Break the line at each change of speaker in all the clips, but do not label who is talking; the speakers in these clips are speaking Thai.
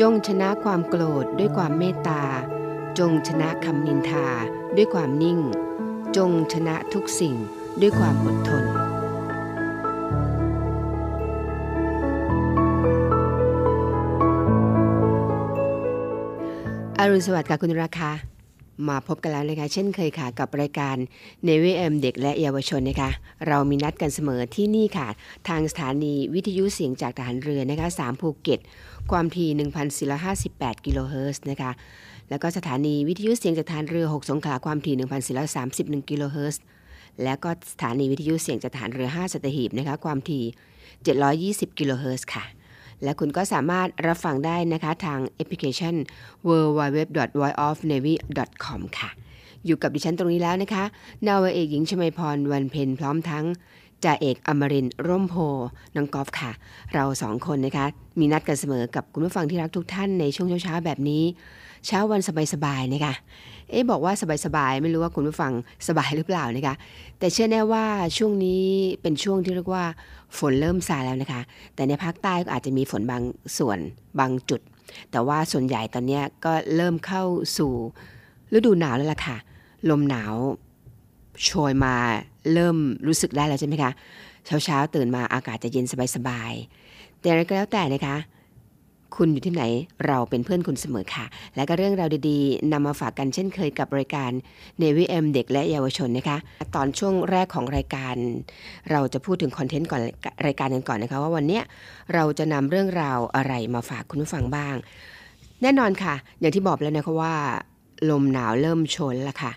จงชนะความโกรธด้วยความเมตตา จงชนะคำนินทาด้วยความนิ่ง จงชนะทุกสิ่งด้วยความอดทน อรุณสวัสดิ์ค่ะคุณราคา มาพบกันแล้วนะคะ เช่นเคยค่ะกับรายการเนวิเอ็มเด็กและเยาวชนนะคะ เรามีนัดกันเสมอที่นี่ค่ะ ทางสถานีวิทยุเสียงจากทหารเรือนะคะ3ภูเก็ต ความถี่1,458 กิโลเฮิรตซ์นะคะ แล้วก็สถานีวิทยุเสียงจากทหารเรือ 6 สงขลาความถี่1,431 กิโลเฮิรตซ์และก็สถานีวิทยุเสียงจากทหารเรือ 5 สัตหีบนะคะความถี่ 720 กิโลเฮิรตซ์ค่ะ และคุณก็สามารถรับฟังได้นะคะทางแอปพลิเคชัน w w w v o i o f n a v y c o m ค่ะ อยู่กับดิฉันตรงนี้แล้วนะคะ นาวเอกหญิงชมาพรวันเพ็ญพร้อมทั้งจ่าเอกอมรินร่มโพน้องกอล์ฟค่ะ เราสองคนนะคะ มีนัดกันเสมอกับคุณผู้ฟังที่รักทุกท่านในช่วงเช้าๆแบบนี้ เช้าวันสบายๆนะคะเอ๊ะบอกว่าสบายๆไม่รู้ว่าคุณผู้ฟังสบายหรือเปล่านะคะแต่เชื่อแน่ว่าช่วงนี้เป็นช่วงที่เรียกว่า ฝนเริ่มซาแล้วนะคะ แต่ในภาคใต้ก็อาจจะมีฝนบางส่วนบางจุด แต่ว่าส่วนใหญ่ตอนนี้ก็เริ่มเข้าสู่ฤดูหนาวแล้วล่ะค่ะ ลมหนาวโชยมาเริ่มรู้สึกได้แล้วใช่ไหมคะ เช้าเช้าๆตื่นมาอากาศจะเย็นสบายๆแต่อะไรก็แล้วแต่นะคะ คุณอยู่ที่ไหนเราเป็นเพื่อนคุณเสมอค่ะ และก็เรื่องราวดีๆนำมาฝากกันเช่นเคยกับรายการ n นวิเอ็มเด็กและเยาวชนนะคะ ตอนช่วงแรกของรายการ เราจะพูดถึงคอนเทนต์ก่อนรายการกันก่อนนะคะ ว่าวันนี้เราจะนำเรื่องราวอะไรมาฝากคุณผู้ฟังบ้าง แน่นอนค่ะ อย่างที่บอกแล้วนะคะว่า ลมหนาวเริ่มชนแล้วค่ะ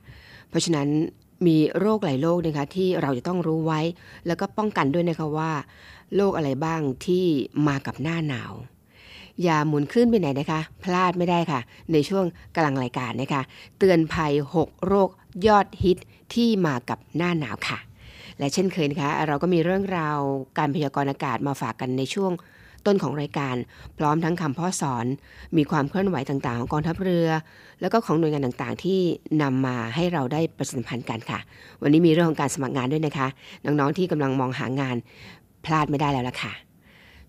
เพราะฉะนั้นมีโรคหลายโรคนะคะที่เราจะต้องรู้ไว้ แล้วก็ป้องกันด้วยนะคะว่าโรคอะไรบ้างที่มากับหน้าหนาว อย่าหมุนขึ้นไปไหนนะคะ พลาดไม่ได้ค่ะ ในช่วงกลางรายการนะคะ เตือนภัย 6 โรคยอดฮิตที่มากับหน้าหนาวค่ะ และเช่นเคยนะคะ เราก็มีเรื่องราวการพยากรณ์อากาศมาฝากกันในช่วงต้นของรายการ พร้อมทั้งคำพ่อสอน มีความเคลื่อนไหวต่างๆ ของกองทัพเรือ แล้วก็ของหน่วยงานต่างๆ ที่นำมาให้เราได้ประชาสัมพันธ์กันค่ะ วันนี้มีเรื่องของการสมัครงานด้วยนะคะ น้องๆที่กำลังมองหางานพลาดไม่ได้แล้วล่ะค่ะ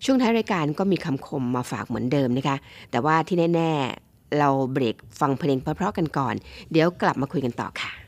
ช่วงท้ายรายการก็มีคำคมมาฝากเหมือนเดิมนะคะ แต่ว่าที่แน่ ๆ เราเบรกฟังเพลงเพราะๆกันก่อน เดี๋ยวกลับมาคุยกันต่อค่ะ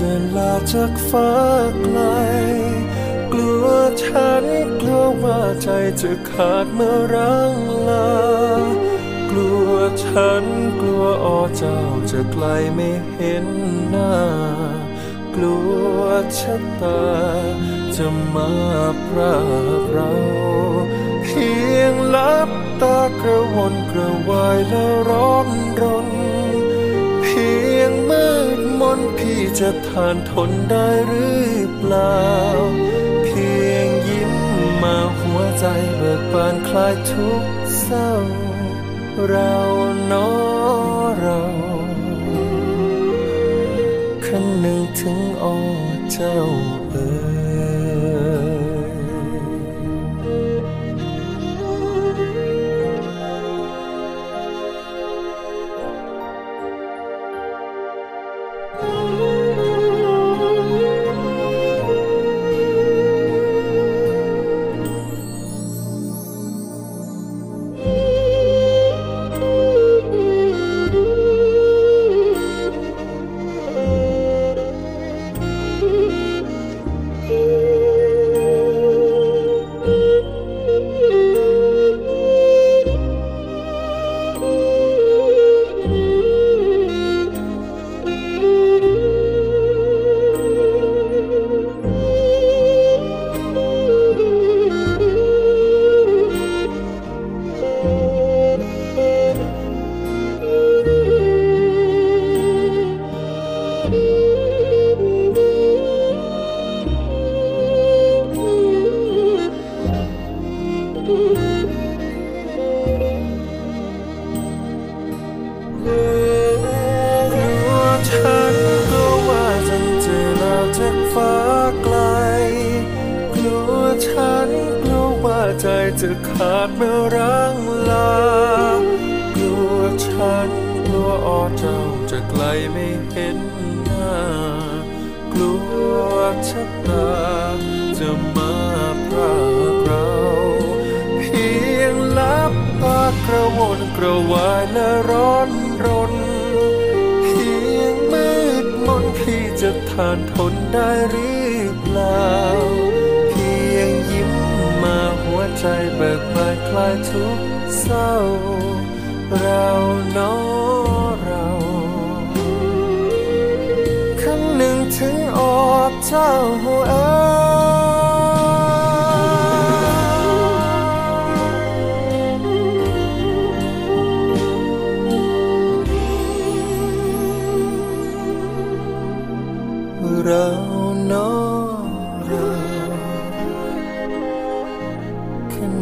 จันจะลาจากฟ้าไกล กลัวฉันกลัวว่าใจจะขาดเมื่อรังลา กลัวฉันกลัวอ้อเจ้าจะไกลไม่เห็นหน้า กลัวชะตาจะมาพรากเราเพียงลับตากระวนกระวายแล้วร้อนรน นพี่จะทานทนได้หรือเปล่า เพียงยิ้มมาหัวใจเบิกบานคลายทุกเศร้า เราเนอเราคันหนึ่งถึงอ้อเจ้า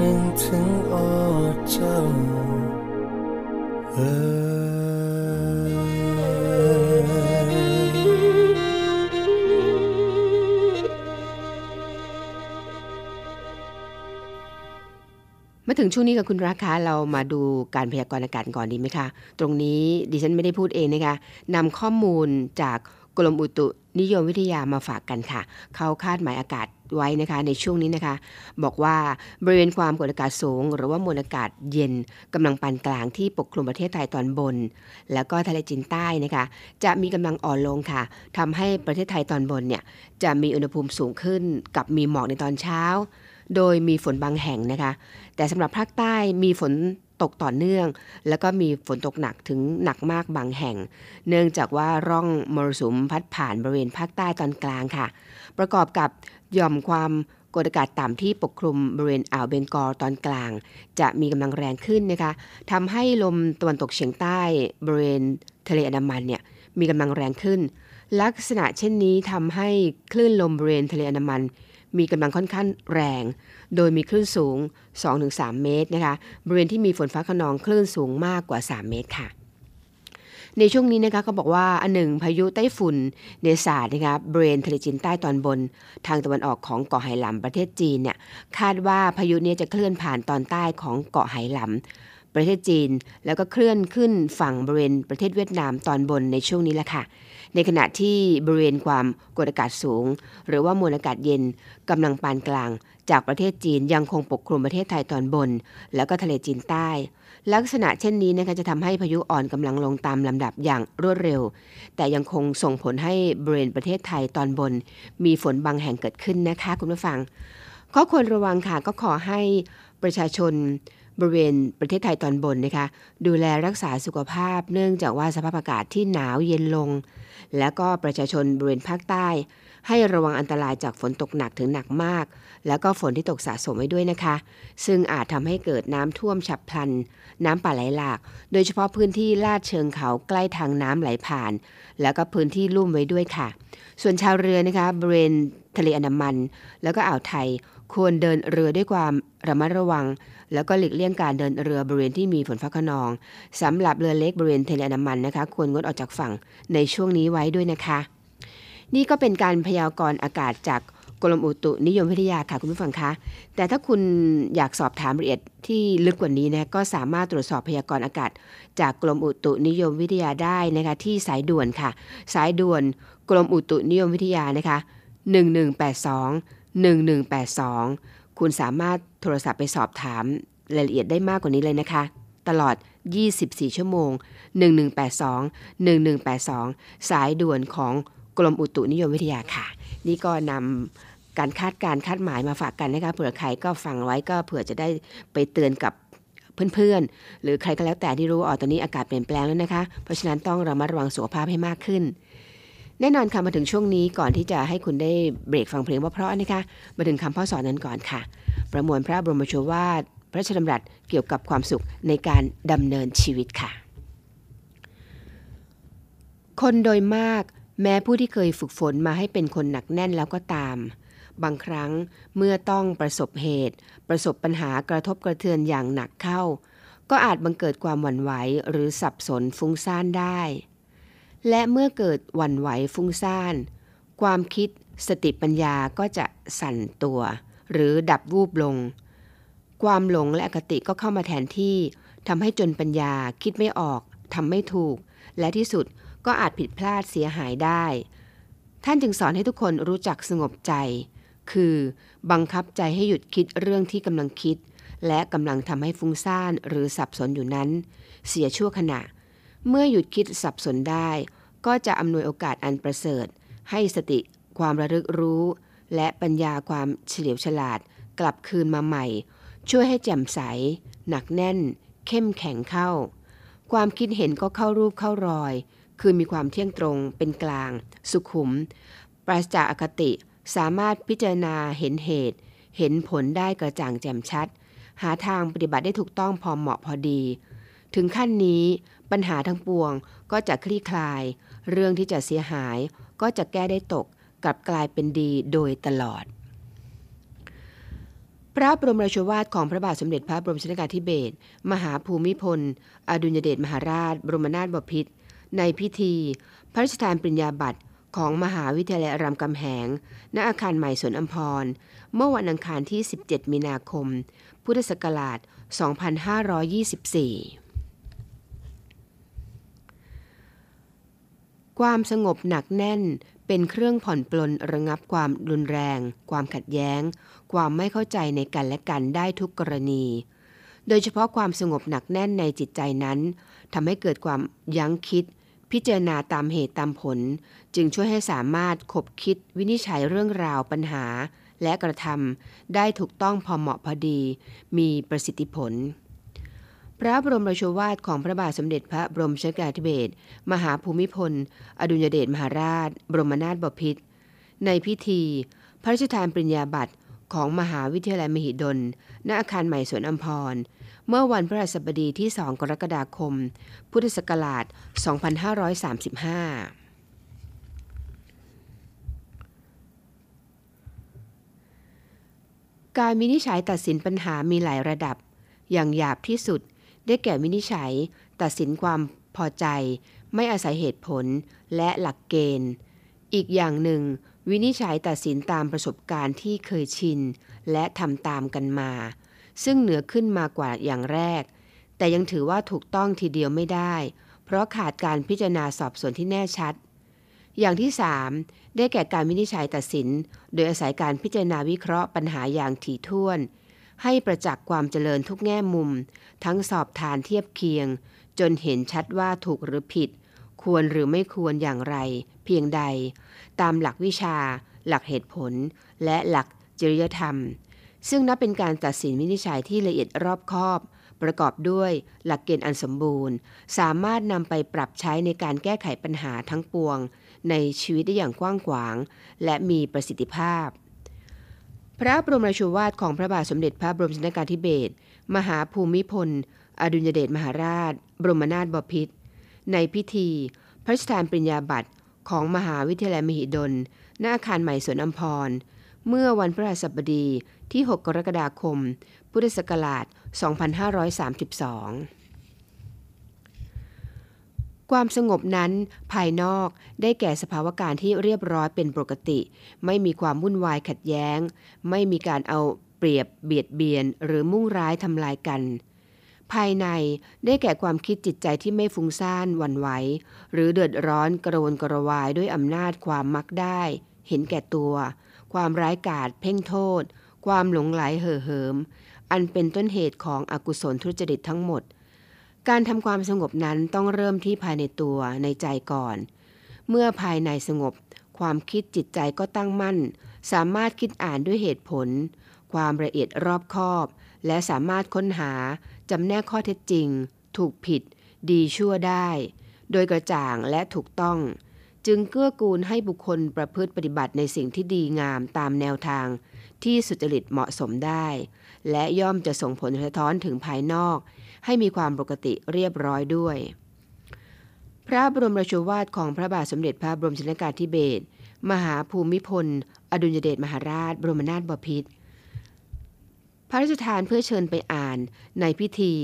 นึงถึงอเจ้าเอ
มาถึงช่วงนี้กับคุณราคาเรามาดูการพยากรณ์อากาศก่อนดีไหมคะ ตรงนี้ดิฉันไม่ได้พูดเองนะคะนำข้อมูลจากกรมอุตุนิยมวิทยามาฝากกันค่ะ เขาคาดหมายอากาศ ไว้นะคะในช่วงนี้นะคะ บอกว่าบริเวณความกดอากาศสูง หรือว่ามวลอากาศเย็นกำลังปานกลางที่ปกคลุมประเทศไทยตอนบน แล้วก็ทะเลจีนใต้นะคะจะมีกำลังอ่อนลงค่ะทำให้ประเทศไทยตอนบนเนี่ยจะมีอุณหภูมิสูงขึ้นกับมีหมอกในตอนเช้า โดยมีฝนบางแห่งนะคะ แต่สำหรับภาคใต้มีฝนตกต่อเนื่อง แล้วก็มีฝนตกหนักถึงหนักมากบางแห่ง เนื่องจากว่าร่องมรสุมพัดผ่านบริเวณภาคใต้ตอนกลางค่ะ ประกอบกับ ย่อมความกดอากาศต่ำที่ปกคลุมบริเวณอ่าวเบงกอลตอนกลาง จะมีกำลังแรงขึ้นนะคะทำให้ลมตะวันตกเฉียงใต้บริเวณทะเลอันดามันเนี่ยมีกำลังแรงขึ้น ลักษณะเช่นนี้ทำให้คลื่นลมบริเวณทะเลอันดามัน มีกำลังค่อนข้างแรง โดยมีคลื่นสูง 2-3 เมตรนะคะบริเวณที่มีฝนฟ้าขนองคลื่นสูงมากกว่า 3 เมตรค่ะ ในช่วงนี้นะคะเขาบอกว่าอันหนึ่งพายุไต้ฝุ่นเนซาดนะคะบริเวณทะเลจีนใต้ตอนบน ทางตะวันออกของเกาะไหหลำประเทศจีนเนี่ยคาดว่าพายุนี้จะเคลื่อนผ่านตอนใต้ของเกาะไหหลำประเทศจีน แล้วก็เคลื่อนขึ้นฝั่งบริเวณประเทศเวียดนามตอนบนในช่วงนี้แหละค่ะ ในขณะที่บริเวณความกดอากาศสูง หรือว่ามวลอากาศเย็นกำลังปานกลาง จากประเทศจีนยังคงปกคลุมประเทศไทยตอนบน แล้วก็ทะเลจีนใต้ ลักษณะเช่นนี้นะคะจะทำให้พายุอ่อนกำลังลงตามลำดับอย่างรวดเร็ว แต่ยังคงส่งผลให้บริเวณประเทศไทยตอนบน มีฝนบางแห่งเกิดขึ้นนะคะคุณผู้ฟังข้อควรระวังค่ะก็ขอให้ประชาชนบริเวณประเทศไทยตอนบนนะคะดูแลรักษาสุขภาพ เนื่องจากว่าสภาพอากาศที่หนาวเย็นลง แล้วก็ประชาชนบริเวณภาคใต้ ให้ระวังอันตรายจากฝนตกหนักถึงหนักมาก แล้วก็ฝนที่ตกสะสมไว้ด้วยนะคะ ซึ่งอาจทำให้เกิดน้ำท่วมฉับพลัน น้ำป่าไหลหลาก โดยเฉพาะพื้นที่ลาดเชิงเขาใกล้ทางน้ำไหลผ่าน แล้วก็พื้นที่ลุ่มไว้ด้วยค่ะ ส่วนชาวเรือนะคะบริเวณทะเลอันดามัน แล้วก็อ่าวไทยควรเดินเรือด้วยความระมัดระวัง แล้วก็หลีกเลี่ยงการเดินเรือบริเวณที่มีฝนฟ้าขนองสำหรับเรือเล็กบริเวณทะเลอันดามันนะคะ ควรงดออกจากฝั่งในช่วงนี้ไว้ด้วยนะคะ นี่ก็เป็นการพยากรณ์อากาศจากกรมอุตุนิยมวิทยาค่ะคุณผู้ฟังคะ แต่ถ้าคุณอยากสอบถามรายละเอียดที่ลึกกว่านี้นะก็สามารถตรวจสอบพยากรณ์อากาศ จากกรมอุตุนิยมวิทยาได้นะคะที่สายด่วนค่ะ สายด่วนกรมอุตุนิยมวิทยานะคะ1182 1182 คุณสามารถโทรศัพท์ไปสอบถามรายละเอียดได้มากกว่านี้เลยนะคะ ตลอด 24 ชั่วโมง 1182 1182 สายด่วนของ กรมอุตุนิยมวิทยาค่ะ นี่ก็นำการคาดการคาดหมายมาฝากกันนะคะเผื่อใครก็ฟังไว้ก็เผื่อจะได้ไปเตือนกับเพื่อนๆ หรือใครก็แล้วแต่ที่รู้ว่อ๋อตอนนี้อากาศเปลี่ยนแปลงแล้วนะคะ เพราะฉะนั้นต้องระมัดระวังสุขภาพให้มากขึ้น แน่นอนค่ะมาถึงช่วงนี้ก่อนที่จะให้คุณได้เบรกฟังเพลงเพราะๆนะคะ มาถึงคำพ่อสอนนั้นก่อนค่ะ ประมวลพระบรมโชวาทพระราชดำรัสเกี่ยวกับความสุขในการดำเนินชีวิตค่ะ คนโดยมาก แม้ผู้ที่เคยฝึกฝนมาให้เป็นคนหนักแน่นแล้วก็ตาม บางครั้งเมื่อต้องประสบเหตุ ประสบปัญหากระทบกระเทือนอย่างหนักเข้า ก็อาจบังเกิดความหวั่นไหวหรือสับสนฟุ้งซ่านได้ และเมื่อเกิดหวั่นไหวฟุ้งซ่าน ความคิดสติปัญญาก็จะสั่นตัว หรือดับวูบลง ความหลงและอคติก็เข้ามาแทนที่ทำให้จนปัญญาคิดไม่ออกทำไม่ถูก และที่สุด ก็อาจผิดพลาดเสียหายได้ ท่านจึงสอนให้ทุกคนรู้จักสงบใจ คือบังคับใจให้หยุดคิดเรื่องที่กำลังคิด และกำลังทำให้ฟุ้งซ่านหรือสับสนอยู่นั้น เสียชั่วขณะ เมื่อหยุดคิดสับสนได้ ก็จะอำนวยโอกาสอันประเสริฐ ให้สติความระลึกรู้ และปัญญาความเฉลียวฉลาดกลับคืนมาใหม่ ช่วยให้แจ่มใส หนักแน่น เข้มแข็งเข้า ความคิดเห็นก็เข้ารูปเข้ารอย คือมีความเที่ยงตรงเป็นกลาง สุขุม ปราศจากอคติ สามารถพิจารณาเห็นเหตุ เห็นผลได้กระจ่างแจ่มชัด หาทางปฏิบัติได้ถูกต้องพอเหมาะพอดี ถึงขั้นนี้ปัญหาทั้งปวงก็จะคลี่คลาย เรื่องที่จะเสียหายก็จะแก้ได้ตกกลับกลายเป็นดีโดยตลอด พระบรมราชวาทของพระบาทสมเด็จพระบรมชนกาธิเบศรมหาภูมิพล อดุลยเดชมหาราช บรมนาถบพิตร ในพิธี พระราชทานปริญญาบัตรของมหาวิทยาลัยรามคำแหง ณ อาคารใหม่สวนอัมพร เมื่อวันอังคารที่ 17 มีนาคม พุทธศักราช 2524 ความสงบหนักแน่นเป็นเครื่องผ่อนปลนระงับความรุนแรง ความขัดแย้ง ความไม่เข้าใจในกันและกันได้ทุกกรณี โดยเฉพาะความสงบหนักแน่นในจิตใจนั้นทำให้เกิดความยั้งคิด พิจารณาตามเหตุตามผล จึงช่วยให้สามารถคบคิดวินิจฉัยเรื่องราวปัญหา และกระทำได้ถูกต้องพอเหมาะพอดี มีประสิทธิผล พระบรมราชวาทของพระบาทสมเด็จพระบรมชนกาธิเบศรมหาภูมิพล อดุลยเดชมหาราช บรมนาถบพิตรในพิธี พระราชทานปริญญาบัตรของมหาวิทยาลัยมหิดล ณอาคารใหม่สวนอัมพร เมื่อวันพระราชบดีที่ 2 กรกฎาคม พุทธศักราช 2535การวินิจฉัยตัดสินปัญหามีหลายระดับ อย่างหยาบที่สุด ได้แก่วินิจฉัย ตัดสินความพอใจ ไม่อาศัยเหตุผล และหลักเกณฑ์ อีกอย่างหนึ่ง วินิจฉัยตัดสินตามประสบการณ์ที่เคยชิน และทำตามกันมา ซึ่งเหนือขึ้นมากว่าอย่างแรก แต่ยังถือว่าถูกต้องทีเดียวไม่ได้ เพราะขาดการพิจารณาสอบสวนที่แน่ชัด อย่างที่ 3 ได้แก่การวินิจฉัยตัดสิน โดยอาศัยการพิจารณาวิเคราะห์ปัญหาอย่างถี่ถ้วน ให้ประจักษ์ความเจริญทุกแง่มุม ทั้งสอบทานเทียบเคียง จนเห็นชัดว่าถูกหรือผิด ควรหรือไม่ควรอย่างไร เพียงใด ตามหลักวิชา หลักเหตุผล และหลักจริยธรรม ซึ่งนับเป็นการตัดสินวินิจฉัยที่ละเอียดรอบคอบ ประกอบด้วยหลักเกณฑ์อันสมบูรณ์ สามารถนำไปปรับใช้ในการแก้ไขปัญหาทั้งปวง ในชีวิตได้อย่างกว้างขวาง และมีประสิทธิภาพ พระบรมราชวาทของพระบาทสมเด็จพระบรมชนกาธิเบศรมหาภูมิพล อดุลยเดชมหาราช บรมนาถบพิตรในพิธี พระราชทานปริญญาบัตรของมหาวิทยาลัยมหิดลณอาคารใหม่สวนอัมพร เมื่อวันพฤหัสบดี ที่ 6 กรกฎาคม พุทธศักราช 2532ความสงบนั้นภายนอกได้แก่สภาวะการที่เรียบร้อยเป็นปกติ ไม่มีความวุ่นวายขัดแย้ง ไม่มีการเอาเปรียบเบียดเบียน หรือมุ่งร้ายทำลายกัน ภายในได้แก่ความคิดจิตใจที่ไม่ฟุ้งซ่านวั่นไหว หรือเดือดร้อนกระวนกระวายด้วยอำนาจความมักได้ เห็นแก่ตัว ความร้ายกาจเพ่งโทษ ความหลงไหลเห่อเหิม อันเป็นต้นเหตุของอกุศลทุจริตทั้งหมด การทำความสงบนั้นต้องเริ่มที่ภายในตัวในใจก่อน เมื่อภายในสงบ ความคิดจิตใจก็ตั้งมั่น สามารถคิดอ่านด้วยเหตุผล ความละเอียดรอบคอบ และสามารถค้นหาจำแนกข้อเท็จจริง ถูกผิด ดีชั่วได้ โดยกระจ่างและถูกต้องจึงเกื้อกูลให้บุคคลประพฤติปฏิบัติในสิ่งที่ดีงามตามแนวทาง ที่สุจริตเหมาะสมได้ และย่อมจะส่งผลสะท้อนถึงภายนอก ให้มีความปกติเรียบร้อยด้วย พระบรมราชวาทของพระบาทสมเด็จพระบรมชนกาธิเบศรมหาภูมิพล อดุลยเดชมหาราช บรมนาถบพิตรพระราชทานเพื่อเชิญไปอ่านในพิธี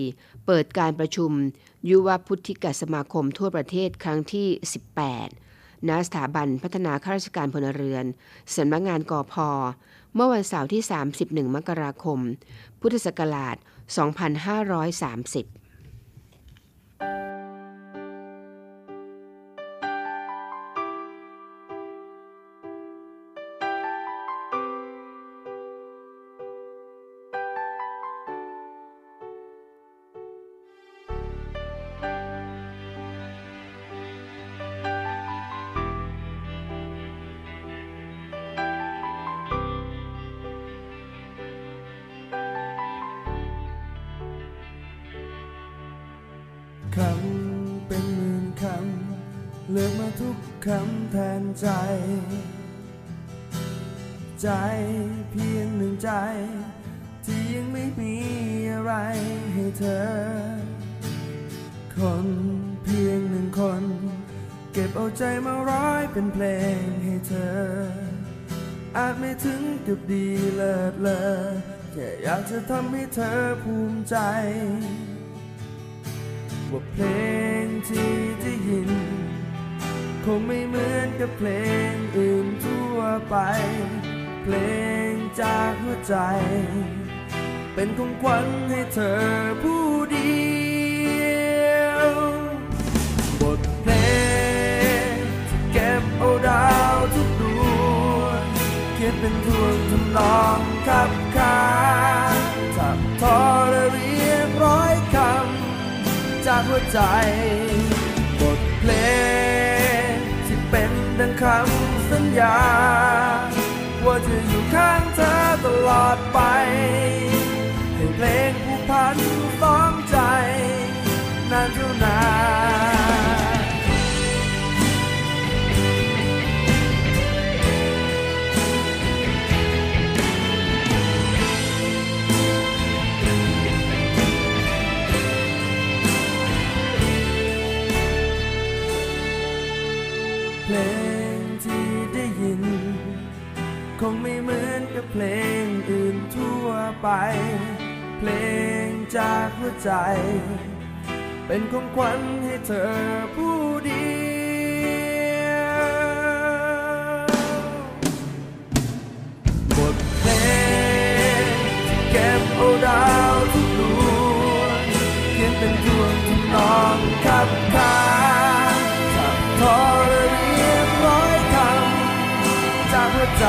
เปิดการประชุม ยุวพุทธิกสมาคมทั่วประเทศครั้งที่ 18 ณ สถาบันพัฒนาข้าราชการพลเรือนสำนักงานกอพอ เมื่อวันเสาร์ที่ 31 มกราคม พุทธศักราช 2530
จะทำให้เธอภูมิใจ ว่าเพลงที่ได้ยิน คงไม่เหมือนกับเพลงอื่นทั่วไป เพลงจากหัวใจ เป็นของขวัญให้เธอผู้เดียวบทเพลงที่เก็บเอาดาวทุกดวงเขียนเป็นทวงทำนองขับขา กทอเรียบร้อยคำจากหัวใจบทเพลงที่เป็นดังคำสัญญา ว่าจะอยู่ข้างเธอตลอดไปให้เพลงผู้พันสองใจนานเท่านาน เพลงอื่นทั่วไป เพลงจากหัวใจ เป็นของขวัญให้เธอผู้เดียวบทเพลงที่เก็บเอาดาวทุกดวงเขียนเป็นทวงทำนองขับขาถักทอเรียบร้อยคำจากหัวใจ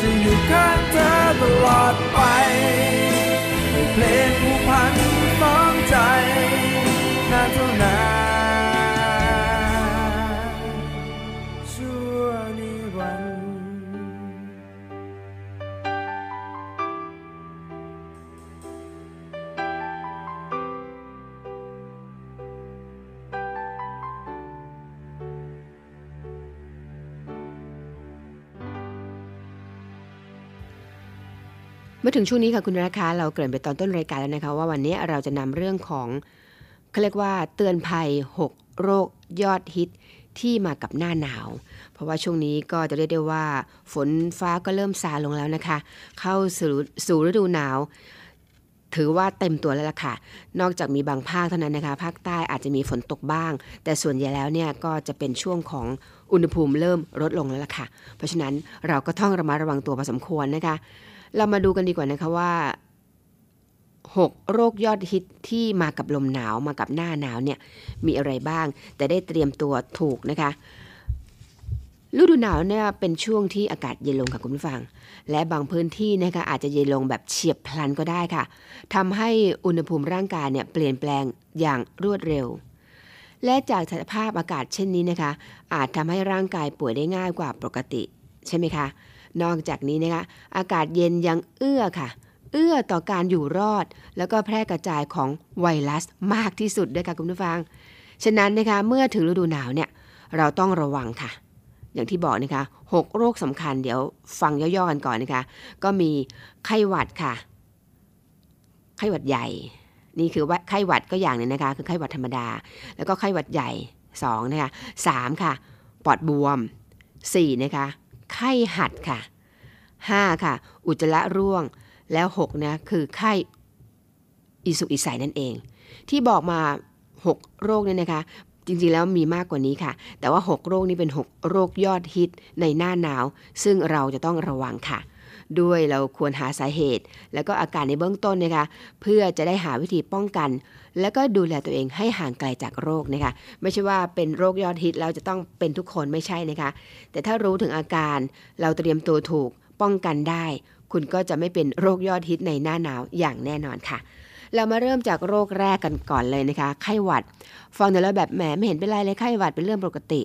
จะอยู่ข้างเธอตลอดไปให้เพลงผู้พันสองใจนานเท่านาน
มื่อถึงช่วงนี้ค่ะคุณราคาเราเกริ่นไปตอนต้นรายการแล้วนะคะ ว่าวันนี้เราจะนำเรื่องของเขาเรียกว่าเตือนภัย 6 โรคยอดฮิตที่มากับหน้าหนาว เพราะว่าช่วงนี้ก็จะเรียกได้ว่า ฝนฟ้าก็เริ่มซาลงแล้วนะคะ เข้าสู่สู่ฤดูหนาว ถือว่าเต็มตัวแล้วล่ะค่ะ นอกจากมีบางภาคเท่านั้นนะคะ ภาคใต้อาจจะมีฝนตกบ้าง แต่ส่วนใหญ่แล้วเนี่ยก็จะเป็นช่วงของอุณหภูมิเริ่มลดลงแล้วล่ะค่ะ เพราะฉะนั้นเราก็ต้องระมัดระวังตัวพอสมควรนะคะ เรามาดูกันดีกว่านะคะว่า 6 โรคยอดฮิตที่มากับลมหนาวมากับหน้าหนาวเนี่ยมีอะไรบ้าง แต่ได้เตรียมตัวถูกนะคะฤดูหนาวเนี่ยเป็นช่วงที่อากาศเย็นลงค่ะคุณผู้ฟัง และบางพื้นที่นะคะอาจจะเย็นลงแบบเฉียบพลันก็ได้ค่ะทำให้อุณหภูมิร่างกายเนี่ยเปลี่ยนแปลงอย่างรวดเร็ว และจากสภาพอากาศเช่นนี้นะคะ อาจทำให้ร่างกายป่วยได้ง่ายกว่าปกติ ใช่ไหมคะ นอกจากนี้นะคะอากาศเย็นยังเอื้อค่ะ เอื้อต่อการอยู่รอด แล้วก็แพร่กระจายของไวรัสมากที่สุดด้วยค่ะคุณผู้ฟัง ฉะนั้นนะคะเมื่อถึงฤดูหนาวเนี่ยเราต้องระวังค่ะ อย่างที่บอกนะคะหกโรคสำคัญเดี๋ยวฟังย่อๆกันก่อนนะคะ ก็มีไข้หวัดค่ะ ไข้หวัดใหญ่ นี่คือว่าไข้หวัดก็อย่างนึงนะคะ คือไข้หวัดธรรมดา แล้วก็ไข้หวัดใหญ่สองนะคะสามค่ะ ปอดบวมสี่นะคะ ไข้หัดค่ะห้าค่ะ อุจจาระร่วง แล้วหกนะ คือไข้อีสุกอีใสนั่นเอง ที่บอกมา 6 โรคเนี่ยนะคะ จริงๆแล้วมีมากกว่านี้ค่ะ แต่ว่า 6 โรคนี้เป็น 6 โรคยอดฮิตในหน้าหนาว ซึ่งเราจะต้องระวังค่ะ ด้วยเราควรหาสาเหตุ แล้วก็อาการในเบื้องต้นนะคะ เพื่อจะได้หาวิธีป้องกัน แล้วก็ดูแลตัวเองให้ห่างไกลจากโรคนะคะ ไม่ใช่ว่าเป็นโรคยอดฮิตแล้วจะต้องเป็นทุกคนไม่ใช่นะคะ แต่ถ้ารู้ถึงอาการเราเตรียมตัวถูกป้องกันได้ คุณก็จะไม่เป็นโรคยอดฮิตในหน้าหนาวอย่างแน่นอนค่ะเรามาเริ่มจากโรคแรกกันก่อนเลยนะคะ ไข้หวัด ฟังเดี๋ยวแล้วแบบแหมไม่เห็นเป็นไรเลยไข้หวัดเป็นเรื่องปกติ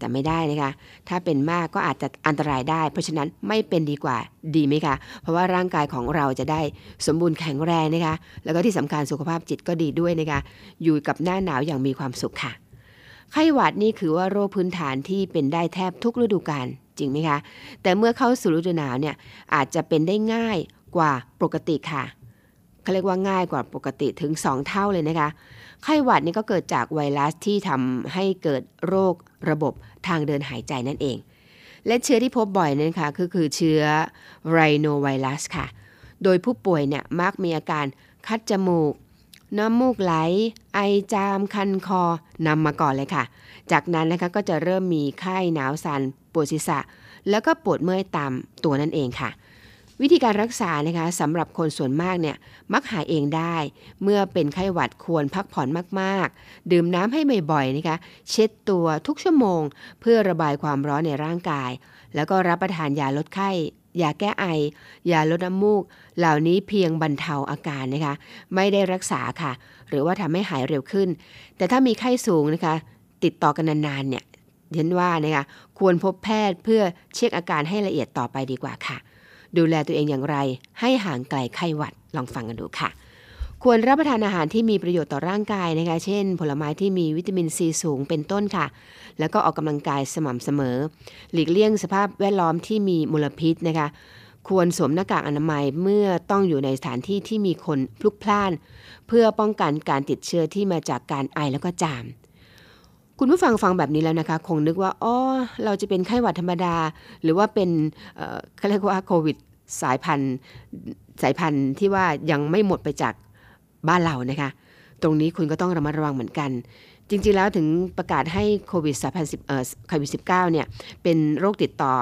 แต่ไม่ได้นะคะ ถ้าเป็นมากก็อาจจะอันตรายได้ เพราะฉะนั้นไม่เป็นดีกว่าดีไหมคะ เพราะว่าร่างกายของเราจะได้สมบูรณ์แข็งแรงนะคะ แล้วก็ที่สำคัญสุขภาพจิตก็ดีด้วยนะคะ อยู่กับหน้าหนาวอย่างมีความสุขค่ะ ไข้หวัดนี่คือว่าโรคพื้นฐานที่เป็นได้แทบทุกฤดูกาลจริงไหมคะ แต่เมื่อเข้าสู่ฤดูหนาวเนี่ยอาจจะเป็นได้ง่ายกว่าปกติค่ะเขาเรียกว่าง่ายกว่าปกติถึง 2 เท่าเลยนะคะ ไข้หวัดนี่ก็เกิดจากไวรัสที่ทำให้เกิดโรคระบบ ทางเดินหายใจนั่นเอง และเชื้อที่พบบ่อยนั่นค่ะก็คือเชื้อไรโนไวรัสค่ะ โดยผู้ป่วยเนี่ยมักมีอาการคัดจมูก น้ำมูกไหล ไอจามคันคอนำมาก่อนเลยค่ะ จากนั้นนะคะก็จะเริ่มมีไข้หนาวสัน่นปวดศีรษะ แล้วก็ปวดเมื่อยตามตัวนั่นเองค่ะ วิธีการรักษานะคะสำหรับคนส่วนมากเนี่ยมักหายเองได้ เมื่อเป็นไข้หวัดควรพักผ่อนมากๆ ดื่มน้ำให้บ่อยๆนะคะเช็ดตัวทุกชั่วโมง เพื่อระบายความร้อนในร่างกาย แล้วก็รับประทานยาลดไข้ยาแก้ไอ ยาลดน้ำมูก เหล่านี้เพียงบรรเทาอาการนะคะ ไม่ได้รักษาค่ะ หรือว่าทำให้หายเร็วขึ้น แต่ถ้ามีไข้สูงนะคะ ติดต่อกันนานๆเนี่ยเห็นว่านะคะควรพบแพทย์เพื่อเช็คอาการให้ละเอียดต่อไปดีกว่าค่ะ ดูแลตัวเองอย่างไร ให้ห่างไกลไข้หวัดลองฟังกันดูค่ะ ควรรับประทานอาหารที่มีประโยชน์ต่อร่างกายนะคะ เช่น ผลไม้ที่มีวิตามินซีสูงเป็นต้นค่ะ แล้วก็ออกกำลังกายสม่ำเสมอ หลีกเลี่ยงสภาพแวดล้อมที่มีมลพิษนะคะควรสวมหน้ากากอนามัยเมื่อต้องอยู่ในสถานที่ที่มีคนพลุกพล่าน เพื่อป้องกันการติดเชื้อที่มาจากการไอแล้วก็จาม คุณผู้ฟังฟังแบบนี้แล้วนะคะ คงนึกว่าอ๋อเราจะเป็นไข้หวัดธรรมดา หรือว่าเป็นเขาเรียกว่าโควิดสายพันธุ์สายพันธุ์ที่ว่ายังไม่หมดไปจากบ้านเรานะคะ ตรงนี้คุณก็ต้องระมัดระวังเหมือนกัน จริงๆแล้วถึงประกาศให้โควิดสายพันธุ์เอ่อโควิด 19 เนี่ยเป็นโรคติดต่อ